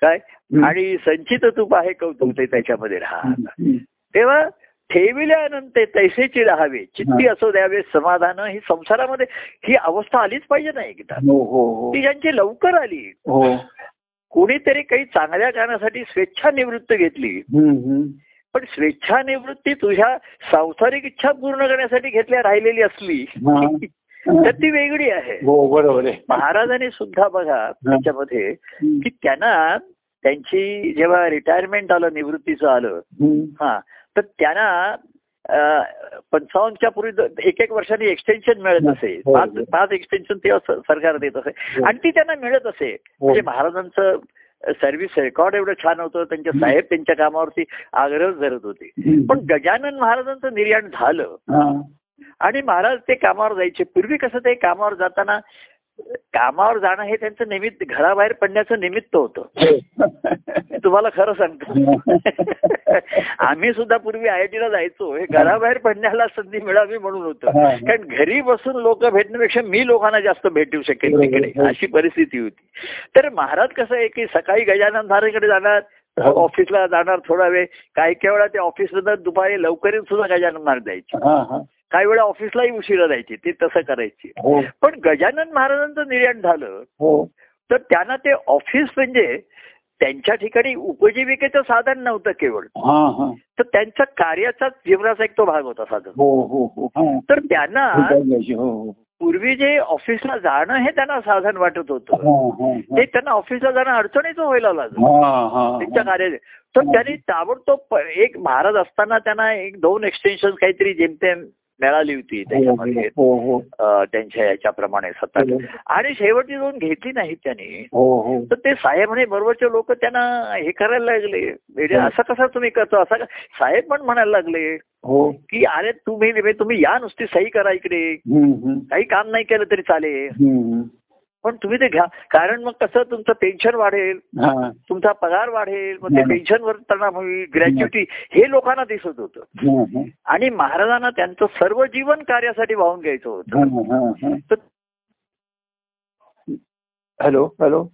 काय. आणि संचित तूप आहे कौतुक ते त्याच्यामध्ये राहणार. हम्म, तेव्हा ठेविल्यानंतर तैसेची राहावे चित्ती असो द्यावे समाधान ही संसारामध्ये ही अवस्था आलीच पाहिजे ना एकदा. हो हो हो. ती ज्यांची लवकर आली. कोणीतरी काही चांगल्या कारणासाठी स्वेच्छानिवृत्त घेतली. हम्म, हम्म. पण स्वेच्छानिवृत्ती तुझ्या सांसारिक इच्छा पूर्ण करण्यासाठी घेतल्या राहिलेली असली. तर ती वेगळी आहे. हो बरोबर आहे. महाराजांनी सुद्धा बघा त्याच्यामध्ये की त्यांना त्यांची जेव्हा रिटायरमेंट आलं निवृत्तीचं आलं. हा. तर त्यांना पंचावन्नच्या पूर्वी एक एक वर्षांनी एक्सटेन्शन मिळत असे. हो, पाच हो. पाच एक्सटेन्शन तेव्हा स- सरकार देत असे. आणि ती त्यांना मिळत असे. म्हणजे महाराजांचं सर्व्हिस रेकॉर्ड एवढं छान होतं. त्यांचे साहेब त्यांच्या कामावरती आग्रह धरत होते. पण गजानन महाराजांचं निर्याण झालं. हा. आणि महाराज ते कामावर जायचे. पूर्वी कसं ते कामावर जाताना कामावर जाणं हे त्यांचं निमित्त घराबाहेर पडण्याचं निमित्त होतं. मी तुम्हाला खरं सांगतो. आम्ही सुद्धा पूर्वी आय आय टीला जायचो. हे घराबाहेर पडण्याला संधी मिळावी म्हणून होतं. हा. कारण घरी बसून लोक भेटण्यापेक्षा मी लोकांना जास्त भेटू शकेल. तिकडे. हो. अशी परिस्थिती होती. तर महाराज कसं आहे की सकाळी गजानन महाराजांकडे जाणार हो. ऑफिसला जाणार थोडा वेळ. काही काही वेळा ते ऑफिसला दुपारी लवकर सुद्धा गजानन महाराज जायचे. हा हा. काही वेळा ऑफिसलाही उशिरा जायचे ते तसं करायचे. हो. पण गजानन महाराजांचं निर्याण झालं. हो. तर त्यांना ते ऑफिस म्हणजे त्यांच्या ठिकाणी उपजीविकेचं साधन नव्हतं केवळ. हा हा. तर त्यांच्या कार्याचा जीवनाचा एक तो भाग होता साधन. हो हो हो. हा. तर त्यांना पूर्वी जे ऑफिसला जाणं हे त्यांना साधन वाटत होतं. ते त्यांना ऑफिसला जाणं अडचणीचं व्हायला लागलं. त्यांच्या कार्याचे. तर त्यांनी ताबडतोब एक महाराज असताना त्यांना एक दोन एक्सटेन्शन काहीतरी जेमतेम मिळाली होती त्याच्यामध्ये हो हो त्यांच्या याच्याप्रमाणे सतत. हो. आणि शेवटची दोन घेतली नाहीत त्यांनी. हो हो. तर ते साहेब आणि बरोबरचे लोक त्यांना हे करायला लागले. म्हणजे असं कसं तुम्ही करतो? असं साहेब पण म्हणायला लागले हो. की अरे तुम्ही तुम्ही या नुसती सही करा इकडे. काही काम नाही केलं तरी चालेल. पण तुम्ही ते घ्या. कारण मग कसं तुमचं पेन्शन वाढेल हा, तुमचा पगार वाढेल मग ते. पेन्शनवर परिणाम होईल ग्रॅच्युटी हे लोकांना दिसत होतं. आणि महाराजांना त्यांचं सर्व जीवन कार्यासाठी वाहून घ्यायचं होतं. हा, हा, हा. Hello hello.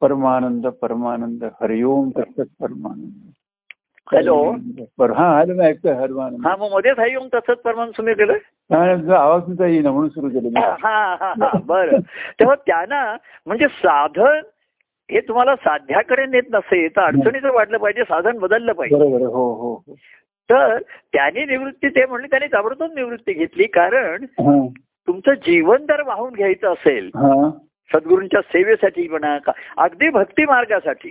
परमानंद परमानंद. हरिओम तत्सत परमानंद. हॅलो हा हॅलो मी ऐकतोय हरमानंद हा मग मध्येच येऊन तसंच परमान तुम्ही केलं हा, आवाज तुझा येईना म्हणून सुरू केलं. हा हा हा बरं तेव्हा त्यांना म्हणजे साधन हे तुम्हाला साध्याकडे नेत नसेल तर अडचणीचं वाटलं पाहिजे साधन बदललं पाहिजे बरोबर. हो हो हो. तर त्यांनी निवृत्ती ते म्हणले त्यांनी ताबडतोब निवृत्ती घेतली कारण हा, तुमचं जीवन जर वाहून घ्यायचं असेल हा. सद्गुरूंच्या सेवेसाठी म्हणा अगदी भक्ती मार्गासाठी.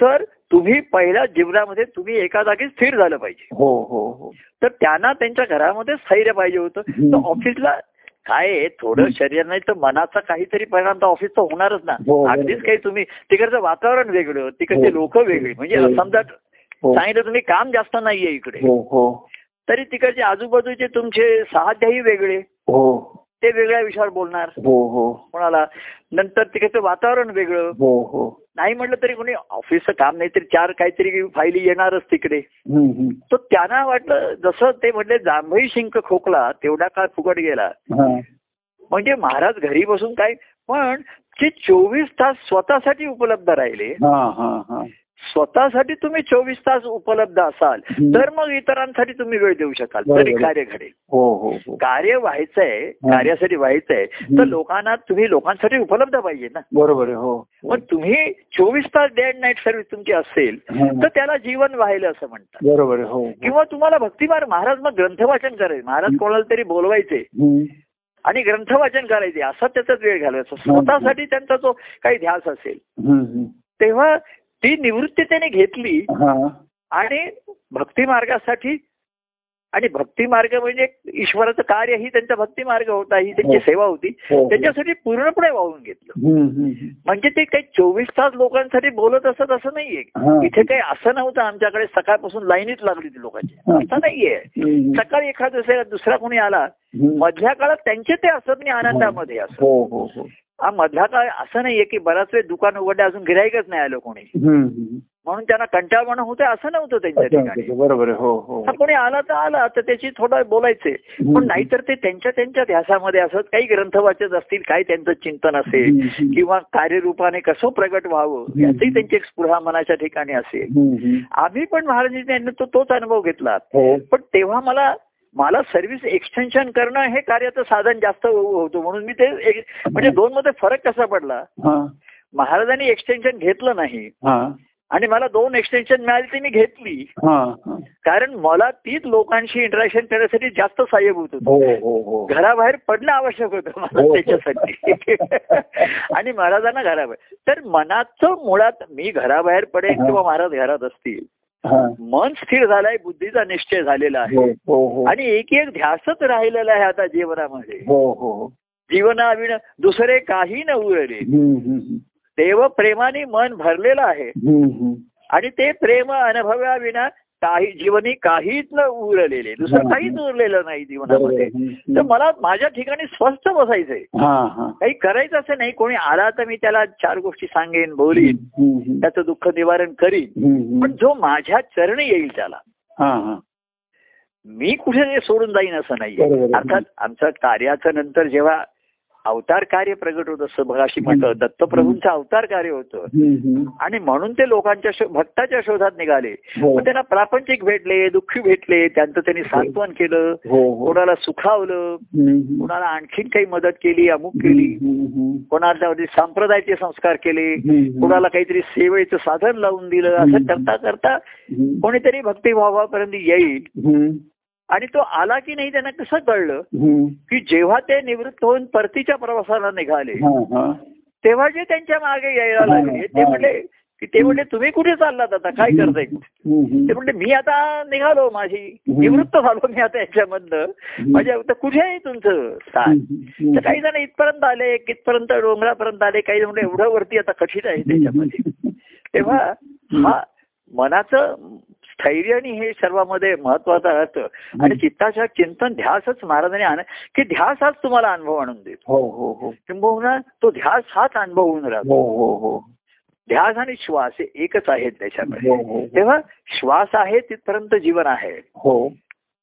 तर तुम्ही पहिल्या जीवनामध्ये तुम्ही एका जागी स्थिर झालं पाहिजे. हो हो हो. तर त्यांना त्यांच्या घरामध्ये स्थैर्य पाहिजे होतं. तर ऑफिसला काय थोडं शरीर नाही तर मनाचा काहीतरी परिणाम तर ऑफिसचा होणारच ना. हो, हो. अगदीच काही तुम्ही तिकडचं वातावरण वेगळं तिकडचे हो. लोक वेगळी. म्हणजे. समजा सांगितलं तुम्ही काम जास्त नाहीये इकडे. तरी तिकडचे आजूबाजूचे तुमचे सहाध्यायी वेगळे. हो. ते वेगळ्या विषयावर बोलणार. हो हो. कोणाला? नंतर तिकडचं वातावरण वेगळं. हो हो. नाही म्हटलं तरी कोणी ऑफिसचं काम नाही तरी चार काहीतरी फायली येणारच तिकडे. तर त्यांना वाटलं जसं ते म्हटले जांभई शिंक खोकला तेवढा काळ फुकट गेला. हा. म्हणजे महाराज घरी बसून काय पण ते चोवीस तास स्वतःसाठी उपलब्ध राहिले. स्वतःसाठी तुम्ही चोवीस तास उपलब्ध असाल. तर मग इतरांसाठी तुम्ही वेळ देऊ शकाल. तरी कार्य घडेल हो हो हो कार्य व्हायचंय. कार्यासाठी व्हायचंय तर. लोकांना तुम्ही लोकांसाठी उपलब्ध पाहिजे ना बरोबर हो. मग तुम्ही चोवीस तास डे अँड नाईट सर्व्हिस तुमची असेल. तर त्याला जीवन व्हायला असं म्हणतात बरोबर हो. किंवा तुम्हाला भक्तिमार महाराज मग ग्रंथवाचन करायचे महाराज कोणाला तरी बोलवायचे. आणि ग्रंथवाचन करायचे असा त्याचाच वेळ घालवायचा स्वतःसाठी त्यांचा जो काही ध्यास असेल. तेव्हा ती निवृत्ती त्याने घेतली आणि भक्ती मार्गासाठी आणि भक्ती मार्ग म्हणजे ईश्वराचं कार्य ही त्यांचा भक्ती मार्ग होता ही त्यांची हो. सेवा होती हो, हो. त्याच्यासाठी पूर्णपणे वाहून घेतलं. म्हणजे ते काही चोवीस तास लोकांसाठी बोलत असत असं नाहीये. इथे काही असं नव्हतं आमच्याकडे सकाळपासून लाईनीच लागली ती लोकांची. असं नाहीये सकाळी एखाद दुसऱ्या दुसरा कोणी आला. मधल्या काळात त्यांचे ते असत नाही आनंदामध्ये असं हो मधला काळ असं नाहीये की बराच वेळ दुकान उघडले अजून गिराईकच नाही आलं कोणी. म्हणून त्यांना कंटाळवाणं होतं असं नव्हतं त्यांच्या ठिकाणी. बरोबर हो हो. कोणी आला तर आला तर त्याची थोडं बोलायचे पण नाहीतर ते त्यांच्या त्यांच्या ध्यासामध्ये असत काही ग्रंथ वाचत असतील काही त्यांचं चिंतन असेल. किंवा कार्यरूपाने कसं प्रगट व्हावं. याचही त्यांची एक स्पृहा मनाच्या ठिकाणी असेल. आम्ही पण महाराजांनी तोच अनुभव घेतला. हो. पण तेव्हा मला मला सर्व्हिस एक्सटेन्शन करणं हे कार्याचं साधन जास्त होतं. म्हणून मी ते म्हणजे दोन मध्ये फरक कसा पडला? हा. महाराजांनी एक्सटेन्शन घेतलं नाही. हा. आणि मला दोन एक्सटेन्शन मिळाली ती मी घेतली. कारण मला तीच लोकांशी इंटरॅक्शन करण्यासाठी जास्त साहेब होत. होतं हो हो हो. घराबाहेर पडणं आवश्यक होतं मला. त्याच्यासाठी. आणि महाराजांना घराबाहेर तर मनाचं मुळात मी घराबाहेर पडेल. किंवा महाराज घरात असतील. मन स्थिर झालंय बुद्धीचा निश्चय झालेला आहे. हो हो हो. आणि एक एक ध्यासच राहिलेला आहे आता जीवनामध्ये. जीवनाविण दुसरे काही न उरले. देव प्रेमाने मन भरलेलं आहे. आणि ते प्रेम अनुभवाविना काही जीवनी काहीच न उरलेले दुसरं. काहीच उरलेलं नाही जीवनामध्ये तर मला माझ्या ठिकाणी स्वस्थ बसायचंय हा हा काही करायचं असं नाही कोणी आला तर मी त्याला चार गोष्टी सांगेन बोलीन. त्याचं दुःख निवारण करीन. पण जो माझ्या चरणी येईल त्याला हा हा मी कुठे सोडून जाईन असं नाहीये. अर्थात आमचं कार्याचं नंतर जेव्हा अवतार कार्य प्रगट होत असं बघाशी म्हटलं दत्तप्रभूंचं अवतार कार्य होतं. आणि म्हणून ते लोकांच्या भक्ताच्या शोधात निघाले हो मग त्यांना प्रापंचिक भेटले दुःखी भेटले त्यांचं त्यांनी सांत्वन केलं हो हो कोणाला सुखावलं. कोणाला आणखीन काही मदत केली अमुक केली. कोणाला संप्रदायाचे संस्कार केले. कोणाला काहीतरी सेवेचं साधन लावून दिलं असं करता करता. कोणीतरी भक्तिभावापर्यंत येईल. आणि तो आला की नाही त्यांना कसं कळलं. की जेव्हा ते निवृत्त होऊन परतीच्या प्रवासाला निघाले. तेव्हा जे त्यांच्या मागे यायला लागले ते. म्हणले की ते म्हणले तुम्ही कुठे चाललात आता? काय करताय. ते म्हणले मी आता निघालो माझी. निवृत्त झालो मी आता याच्यामधनं. म्हणजे आता कुठे आहे तुमचं. तर काही जण इथपर्यंत आले कितपर्यंत डोंगरापर्यंत आले काही जण म्हणले एवढं वरती आता कठीण आहे त्याच्यामध्ये. तेव्हा हा मनाचं स्थैर्य आणि हे सर्वांमध्ये महत्वाचं असतं आणि चित्ताच्या चिंतन ध्यासच महाराजांनी आण की ध्यास हाच तुम्हाला अनुभव आणून देतो. हो हो हो. किंबहुना तो ध्यास हाच अनुभव होऊन राहतो. हो हो हो. ध्यास आणि श्वास हे एकच आहेत त्याच्यामध्ये. हो तेव्हा श्वास आहे तिथपर्यंत जीवन आहे. हो.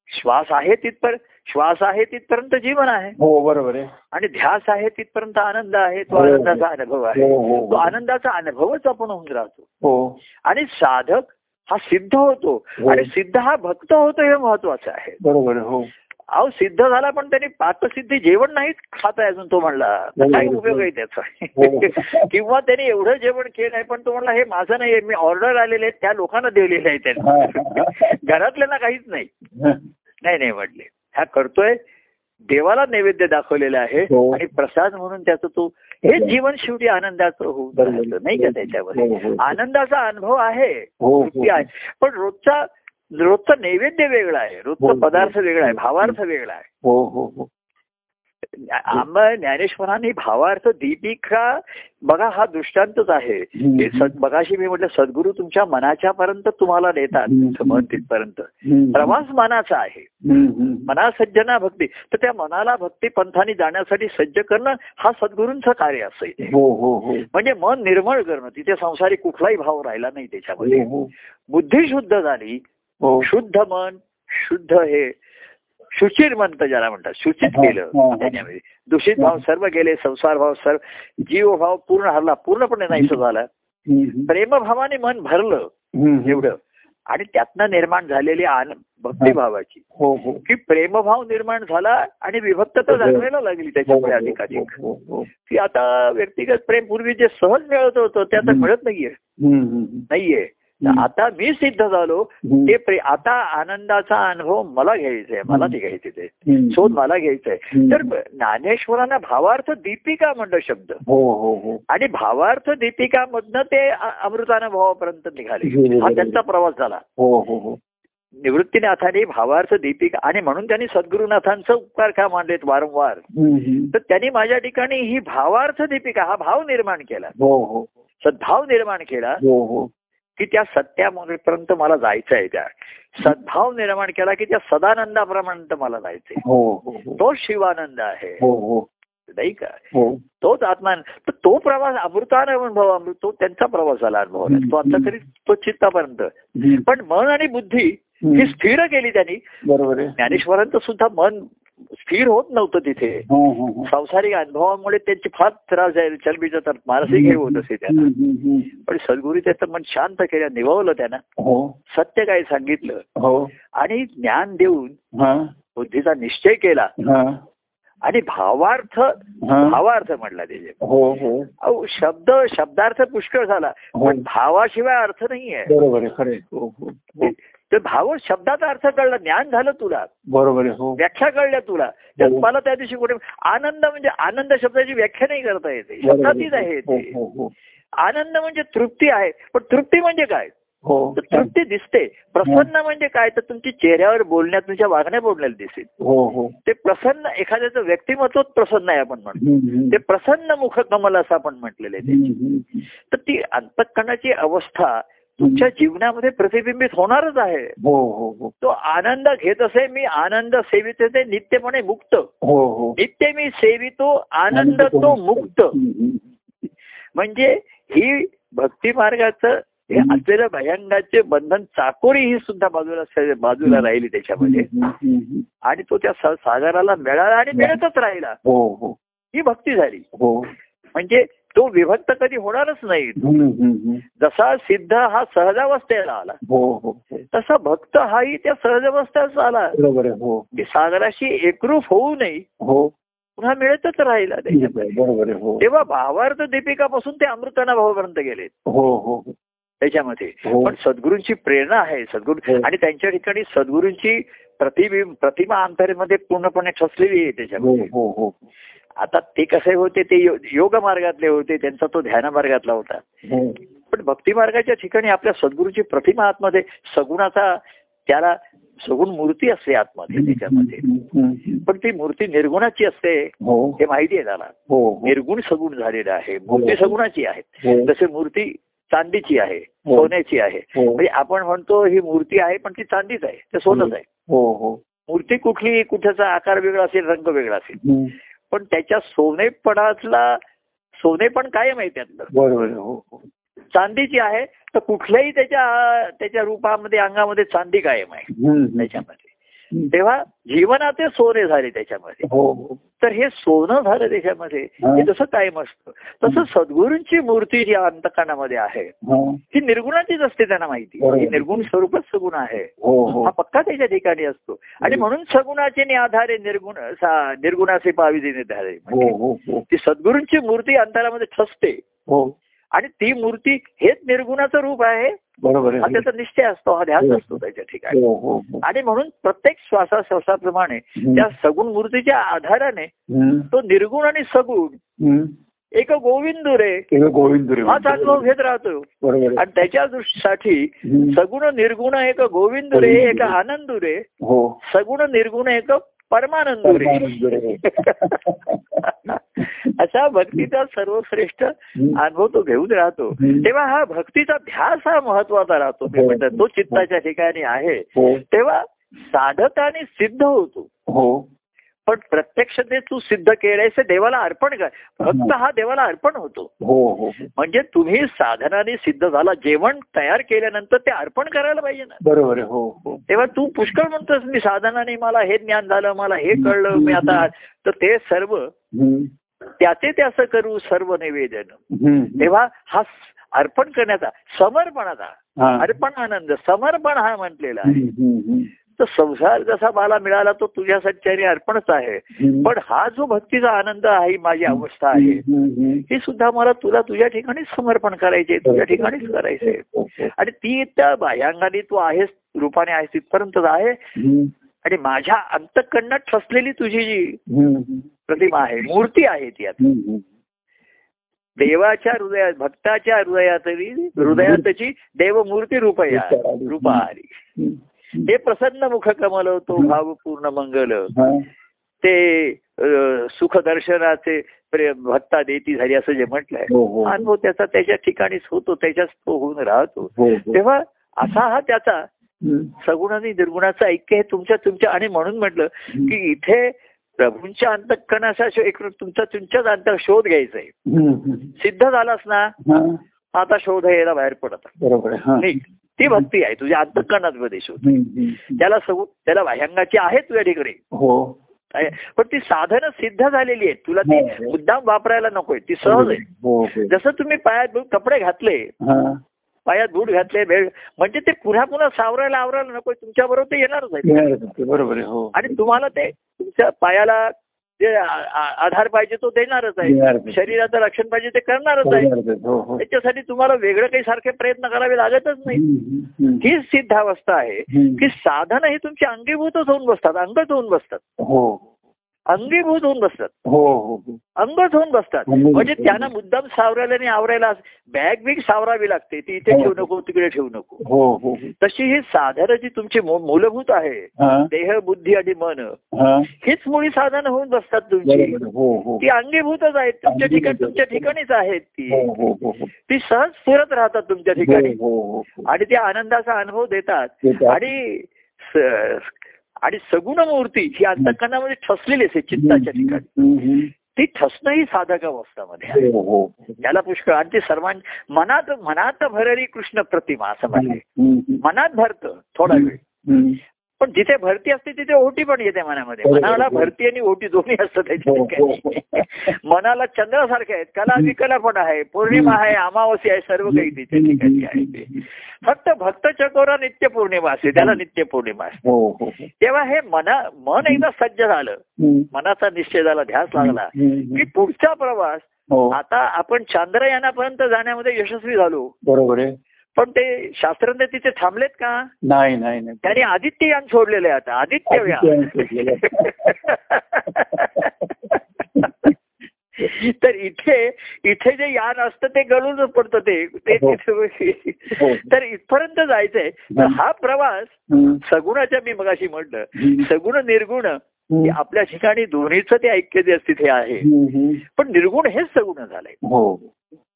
श्वास आहे तिथपर्यंत श्वास आहे तिथपर्यंत जीवन आहे. हो बरोबर आहे. आणि ध्यास आहे तिथपर्यंत आनंद आहे तो. आनंदाचा अनुभव आहे. तो आनंदाचा अनुभवच आपण होऊन राहतो. हो. आणि साधक हा सिद्ध होतो. हो. आणि सिद्ध हा भक्त होतो हे महत्वाचं आहे. बरोबर हो. अहो सिद्ध झाला पण त्यांनी पाकसिद्धी जेवण नाहीच खात आहे अजून तो म्हणला. काय उपयोग आहे त्याचा? हो. किंवा त्याने एवढं जेवण केलं आहे पण तो म्हणला हे माझं नाही मी ऑर्डर आलेले आहेत त्या लोकांना दिलेले आहे त्यांना. घरातल्यांना काहीच नाही. नाही नाही म्हटले. हा करतोय देवाला नैवेद्य दाखवलेलं आहे हो. आणि प्रसाद म्हणून त्याचं तो हे जीवन शेवटी आनंदाचं होऊन नाही का हो. आनंदाचा अनुभव आहे हो, हो. पण रोजचा रोजचा नैवेद्य वेगळा आहे रोजचा. पदार्थ वेगळा आहे भावार्थ वेगळा आहे. हो हो हो आंबा ज्ञानेश्वरांनी भावार्थ दीपिका बघा हा दृष्टांतच आहे. बघाशी मी म्हटलं सद्गुरू तुमच्या मनाच्या पर्यंत तुम्हाला. तुमचं मन तिथपर्यंत. प्रवास मनाचा आहे. मना सज्जना भक्ती. तर त्या मनाला भक्ती पंथाने जाण्यासाठी सज्ज करणं हा सद्गुरूंचं कार्य असेल. हो हो हो. म्हणजे मन निर्मळ करणं तिथे संसारी कुठलाही भाव राहिला नाही त्याच्यामध्ये. बुद्धी शुद्ध झाली शुद्ध मन शुद्ध हे. शुचिर म्हणतं ज्याला म्हणतात. सूचित हा, केलं. हा, हा. त्याच्यामध्ये दूषित भाव सर्व गेले संसार भाव सर्व जीव भाव पूर्ण हरला पूर्णपणे नाहीसं झाला. प्रेमभावाने मन भरलं. एवढं. आणि त्यातनं निर्माण झालेली आन भक्तिभावाची. हो हो. की प्रेमभाव निर्माण झाला आणि विभक्तता जाणवायला लागली त्याच्यामुळे अधिकाधिक. हो हो की आता व्यक्तिगत प्रेम पूर्वी जे सहज मिळत होतं ते आता. मिळत नाहीये. नाहीये. तर. आता मी सिद्ध झालो. ते आता आनंदाचा अनुभव मला घ्यायचा आहे मला ते. घ्यायचे ते. शोध मला घ्यायचंय. हम्म. तर ज्ञानेश्वरांना भावार्थ दीपिका म्हणलं शब्द. हो हो हो. आणि भावार्थ दीपिका मधनं ते अमृतानुभवापर्यंत निघाले. हा त्यांचा प्रवास झाला. निवृत्तीनाथाने भावार्थ दीपिका आणि म्हणून त्यांनी सद्गुरुनाथांचं उपकार का मानलेत वारंवार. तर त्यांनी माझ्या ठिकाणी ही भावार्थ दीपिका हा भाव निर्माण केला. सद्भाव निर्माण केला. की त्या सत्यापर्यंत मला जायचं आहे त्या. सद्भाव निर्माण केला की त्या सदानंदापर्यंत मला जायचंय. हो हो हो. तो शिवानंद आहे. नाही का? तोच आत्मा तो प्रवास अमृताने अनुभव अमृत तो त्यांचा प्रवास झाला अनुभव. तो आता तरी तो चित्तापर्यंत. पण मन आणि बुद्धी. ही स्थिर केली त्यांनी. ज्ञानेश्वरांचं सुद्धा मन स्थिर होत नव्हतं तिथे. हो हो हो. संसारिक अनुभवामुळे त्यांची फार त्रास आहे चलबीचं तर मानसिक हे होत असे त्यांना. पण सद्गुरू त्याचं मन शांत केलं निववलं त्यांना. हो. सत्य काय सांगितलं? हो. आणि ज्ञान देऊन बुद्धीचा निश्चय केला. आणि भावार्थ भावार्थ म्हटला त्याचे शब्द शब्दार्थ पुष्कळ झाला. पण भावाशिवाय अर्थ नाहीये. तर भाव शब्दाचा अर्थ कळला ज्ञान झालं तुला. बरोबर हो. व्याख्या कळल्या तुला. तर हो. मला त्या दिवशी कुठे आनंद म्हणजे आनंद शब्दाची व्याख्या नाही करता येते. शब्दातीच आहे ते. हो आनंद म्हणजे तृप्ती आहे पण तृप्ती म्हणजे काय? हो तर तृप्ती दिसते. प्रसन्न म्हणजे काय? तर तुमची चेहऱ्यावर बोलण्यात तुमच्या वागण्या बोलण्यात दिसेल. ते प्रसन्न एखाद्याचं व्यक्तिमत्वच प्रसन्न आहे आपण म्हणतो. ते प्रसन्न मुख कमल असं आपण म्हटलेलं आहे ते. हम्म, हम्म. तर ती अंतकरणाची अवस्था तुमच्या जीवनामध्ये प्रतिबिंबित होणारच आहे. हो हो हो. तो आनंद घेत असे मी आनंद सेवित ते नित्यपणे मुक्त. हो हो. नित्य मी सेवितो आनंद तो मुक्त. म्हणजे ही भक्ती मार्गाचं हे. असलेलं भयंगाचे बंधन चाकोरी ही सुद्धा बाजूला बाजूला राहिली त्याच्यामध्ये. आणि तो त्या स- सागराला मिळाला आणि मिळतच राहिला. हो हो. ही भक्ती झाली. हो. म्हणजे तो विभक्त कधी होणारच नाही. जसा सिद्ध हा सहजावस्थेला आला हो हो हो. तसा भक्त हाही त्या सहजावस्थेत आला. हो. सागराशी एकरूप होऊ नये. हो. पुन्हा मिळतच राहिला तेव्हा भावार्थ दीपिकापासून ते अमृताना भावापर्यंत गेले. हो हो. हो. त्याच्यामध्ये. पण सद्गुरूंची प्रेरणा आहे सद्गुरू. आणि त्यांच्या ठिकाणी सद्गुरूंची प्रतिबिंब प्रतिमा अंतरेमध्ये पूर्णपणे ठसलेली आहे हो त्याच्यामध्ये. हो हो आता ते कसे होते ते योग मार्गातले होते त्यांचा तो ध्यान मार्गातला होता. हो. पण भक्ती मार्गाच्या ठिकाणी आपल्या सद्गुरूची प्रतिमा आतमध्ये सगुणाचा त्याला सगुण मूर्ती असते आतमध्ये त्याच्यामध्ये. पण ती मूर्ती निर्गुणाची असते हो. हे माहिती आहे त्याला हो हो. निर्गुण सगुण झालेलं आहे. मूर्ती हो. सगुणाची आहे. हो. जसे मूर्ती चांदीची आहे हो. सोन्याची आहे. हो. म्हणजे आपण म्हणतो ही मूर्ती आहे पण ती चांदीच आहे. ते सोनच आहे. हो हो. मूर्ती कुठली कुठचा आकार वेगळा असेल रंग वेगळा असेल. पण त्याच्या सोनेपणातला सोने पण कायम आहे त्यातलं. बरोबर हो हो. चांदीची आहे तर कुठल्याही त्याच्या त्याच्या रूपामध्ये अंगामध्ये चांदी कायम आहे. त्याच्यामध्ये. तेव्हा जीवनाचे सोने झाले त्याच्यामध्ये. हो हो. तर हे सोनं झालं त्याच्यामध्ये. हा. जसं कायम असतं. तसं सद्गुरूंची मूर्ती जी अंतकणामध्ये आहे. ही. निर्गुणाचीच असते त्यांना माहिती. ही निर्गुण स्वरूपच सगुण आहे. हो हो. पक्का त्याच्या ठिकाणी असतो. आणि म्हणून सगुणाचे नि आधारे निर्गुण निर्गुणाचे हो हो हो. ती सद्गुरूंची मूर्ती अंतरामध्ये ठसते. आणि ती मूर्ती हेच निर्गुणाचं रूप आहे बरोबर हा त्याचा निश्चय असतो हा ध्यास असतो त्याच्या ठिकाणी. हो हो हो. आणि म्हणून प्रत्येक श्वासाश्वासाप्रमाणे. त्या सगुण मूर्तीच्या आधाराने. तो निर्गुण आणि सगुण. एक गोविंद रे. गोविंद रे. हाच अनुभव घेत राहतो आणि त्याच्या दृष्टीसाठी. सगुण निर्गुण एक गोविंद रे एक आनंद रे. हो. सगुण निर्गुण एक परमानंद रे. असा भक्तीचा सर्वश्रेष्ठ. अनुभव तो घेऊन राहतो. तेव्हा हा भक्तीचा ध्यास हा महत्त्वाचा राहतो मी हो. म्हणतात तो चित्ताच्या ठिकाणी आहे हो तेव्हा साधकाने सिद्ध होतो हो पण प्रत्यक्ष ते तू सिद्ध केलंयस देवाला अर्पण कर. भक्त हा. देवाला अर्पण होतो. हो हो म्हणजे तुम्ही साधनाने सिद्ध झाला जेवण तयार केल्यानंतर ते अर्पण करायला पाहिजे ना. बरोबर हो हो. तेव्हा तू पुष्कळ म्हणतोस मी साधनाने मला हे ज्ञान झालं मला हे कळलं मी आता तर ते सर्व. त्याचे ते असं करू सर्व निवेदन. तेव्हा हा अर्पण करण्याचा समर्पणाचा हा. अर्पण आनंद समर्पण हा म्हटलेला आहे. तर संसार जसा मला मिळाला तो तुझ्यासाठी अर्पणच आहे. पण हा जो भक्तीचा आनंद आहे ही माझी अवस्था आहे. ही सुद्धा मला तुला तुझ्या ठिकाणीच समर्पण करायचे तुझ्या ठिकाणीच करायचे. आणि ती त्या बाह्यांगाने तू आहेस रूपाने आहेस तिथपर्यंत आहे आणि माझ्या अंतकरणात ठसलेली तुझी जी. प्रतिमा आहे मूर्ती आहे ती आता. देवाच्या हृदयात भक्ताच्या हृदयातली हृदयातची देवमूर्ती रूपया रूपा आली. हे प्रसन्न मुख कमल तो भाव पूर्ण मंगल. हा. ते सुख दर्शनाचे भक्ता देती झाली असं जे म्हटलंय. हो हो. अनुभव त्याचा त्याच्या ठिकाणीच होतो त्याच्याच तो होऊन राहतो. हो हो. तेव्हा असा हा त्याचा. सगुण आणि निर्गुणाचं ऐक्य हे तुमच्या तुमच्या आणि म्हणून म्हटलं की इथे प्रभूंच्या अंतकरणाचा शो- एक तुमचा तुमच्याच अंतर शोध घ्यायचा आहे. सिद्ध झालास ना? हा. आता शोध यायला बाहेर पडत बरोबर हा. ती भक्ती आहे तुझ्या अंतकरणात हम्म, हम्म. त्याला सगुण त्याला भायंगाची आहे तुझ्या ठिकाणी. हो. पण ती साधनं सिद्ध झालेली आहेत. तुला ती हो, हो. मुद्दाम वापरायला नकोय. ती सहज आहे. जसं तुम्ही पायात कपडे घातले हा. पायात बूट घातले बेल्ट म्हणजे ते पुन्हा पुन्हा सावरायला आवरायला नको तुमच्या बरोबर ते येणारच आहे. बरोबर आहे. आणि तुम्हाला ते तुमच्या पायाला जे आधार पाहिजे तो देणारच आहे. शरीराचं रक्षण पाहिजे ते करणारच आहे. हो हो त्याच्यासाठी तुम्हाला वेगळं काही सारखे प्रयत्न करावे लागतच नाही. हीच सिद्धावस्था आहे. की साधनं ही तुमची अंगीभूतच होऊन बसतात अंगच होऊन बसतात हो अंगीभूत होऊन बसतात. हो हो हो. अंगच होऊन बसतात. म्हणजे त्यांना मुद्दाम सावरायला आणि आवरायला बॅग बिग सावरावी लागते. ती इथे. ठेवू नको तिकडे ठेवू नको. हो हो हो. तशी ही साधनं जी तुमची मूलभूत आहे देह बुद्धी आणि मन हीच मुळी साधनं होऊन बसतात तुमची. ती अंगीभूतच आहेत. तुमच्या ठिकाणी. तुमच्या ठिकाणीच आहेत ती. ती सहज फिरत राहतात तुमच्या ठिकाणी. आणि त्या आनंदाचा अनुभव देतात. आणि आणि सगुण मूर्ती ही अंतकरणामध्ये ठसलेली असते चित्ताच्या ठिकाणी. ती ठसणं ही साधक अवस्थामध्ये आहे. हो हो. त्याला पुष्कळ. आणि ते सर्वां मनात मनात भरली कृष्ण प्रतिमा असं हम्म. मनात भरतं थोडा वेळ. पण जिथे भरती असते तिथे ओटी पण येते मनामध्ये. मनाला. भरती आणि ओटी दोन्ही असतं त्याच्या हो, हो, ठिकाणी मनाला चंद्रासारखे आहेत. कला विकला पण आहे. पौर्णिमा आहे अमावस्या आहे सर्व काही तिच्या ठिकाणी आहे ते. फक्त भक्त चकोरा नित्य पौर्णिमा असते. त्याला नित्य पौर्णिमा असते. हो हो हो. तेव्हा हे मना मन एकदा सज्ज झालं. मनाचा निश्चय झाला ध्यास लागला. की पुढचा प्रवास हो. आता आपण चांद्रयानापर्यंत जाण्यामध्ये यशस्वी झालो. बरोबर आहे. पण ते शास्त्रज्ञ तिथे थांबलेत का? नाही नाही नाही. त्यांनी आदित्य यान सोडलेले आता. आदित्य सोडलेलं तर इथे इथे जे यान असतं ते गळूनच पडतं ते. ते हो. हो. तर इथपर्यंत जायचंय. तर हा प्रवास. सगुणाच्या मी मगाशी म्हटलं. सगुण निर्गुण आपल्या ठिकाणी दोन्हीचं ते ऐक्य जे तिथे आहे. पण निर्गुण हेच सगुण झालंय. हो.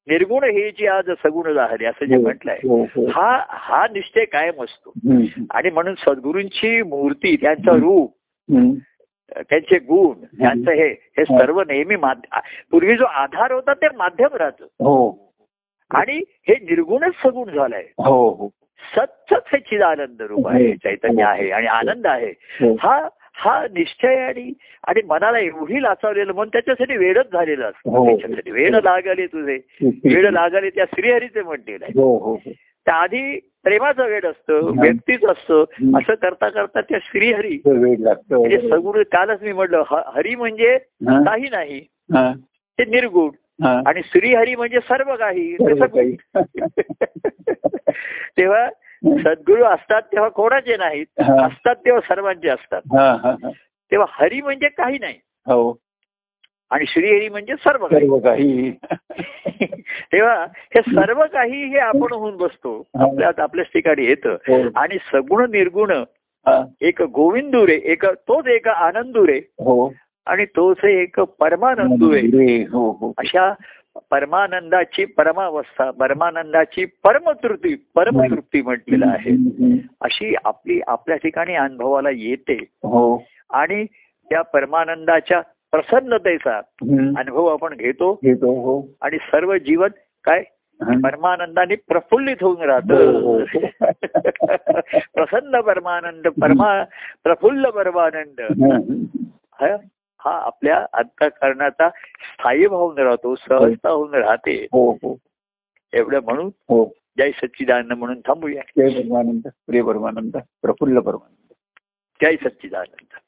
निर्गुण हे जे आज सगुण झाले असं जे म्हटलंय हो हो. हा हा निश्चय कायम असतो. आणि म्हणून सद्गुरूंची मूर्ती त्यांचं रूप. त्यांचे गुण त्यांचं हे हे सर्व नेहमी माध्य पूर्वी जो आधार होता ते माध्यम राहतं. हो. आणि हे निर्गुणच सगुण झालंय. हो हो. सतत हे चिदानंद रूप आहे चैतन्य आहे आणि आनंद आहे. हो. हा निश्चय आणि आणि मनाला एवढी लाचावलेलं मन त्याच्यासाठी वेळच झालेलं असतं हो. त्याच्यासाठी वेळ लागले तुझे वेळ लागले त्या श्रीहरीचे म्हणलेलं आहे हो हो त्या आधी प्रेमाचं वेळ असतं. व्यक्तीच असतं. असं करता करता त्या श्रीहरी म्हणजे सगुण कालच मी म्हटलं हरी म्हणजे. काही नाही. ते निर्गुण. आणि श्रीहरी म्हणजे सर्व काही. तेव्हा सद्गुरू असतात तेव्हा कोणाचे नाहीत. असतात तेव्हा सर्वांचे असतात. हा, हा, हा. तेव्हा हरी म्हणजे काही नाही. हो. आणि श्रीहरी म्हणजे सर्व काही. सर्व काही. तेव्हा हे सर्व काही हे आपण होऊन बसतो. आपल्या आपल्याच ठिकाणी येतं. हो. आणि सगुण निर्गुण. एक गोविंदुरे एक तोच एक आनंदुरे हो. आणि तोच एक परमानंदुरे. हो हो. अशा परमानंदाची परमावस्था परमानंदाची परमतृप्ती परमतृप्ती म्हटलेलं आहे. अशी आपली आपल्या ठिकाणी अनुभवाला येते हो आणि त्या परमानंदाच्या प्रसन्नतेचा. अनुभव आपण घेतो हो आणि सर्व जीवन काय. परमानंदाने प्रफुल्लित होऊन राहत हो. प्रसन्न परमानंद परमा प्रफुल्ल परमानंद. हा आपल्या अंतकरणाचा स्थायी भावून राहतो सहजता होऊन राहते. हो हो. एवढं म्हणून हो. जय सच्चिदानंद म्हणून थांबूया. जय परमानंद प्रिय परमानंद प्रफुल्ल परमानंद जय सच्चिदानंद.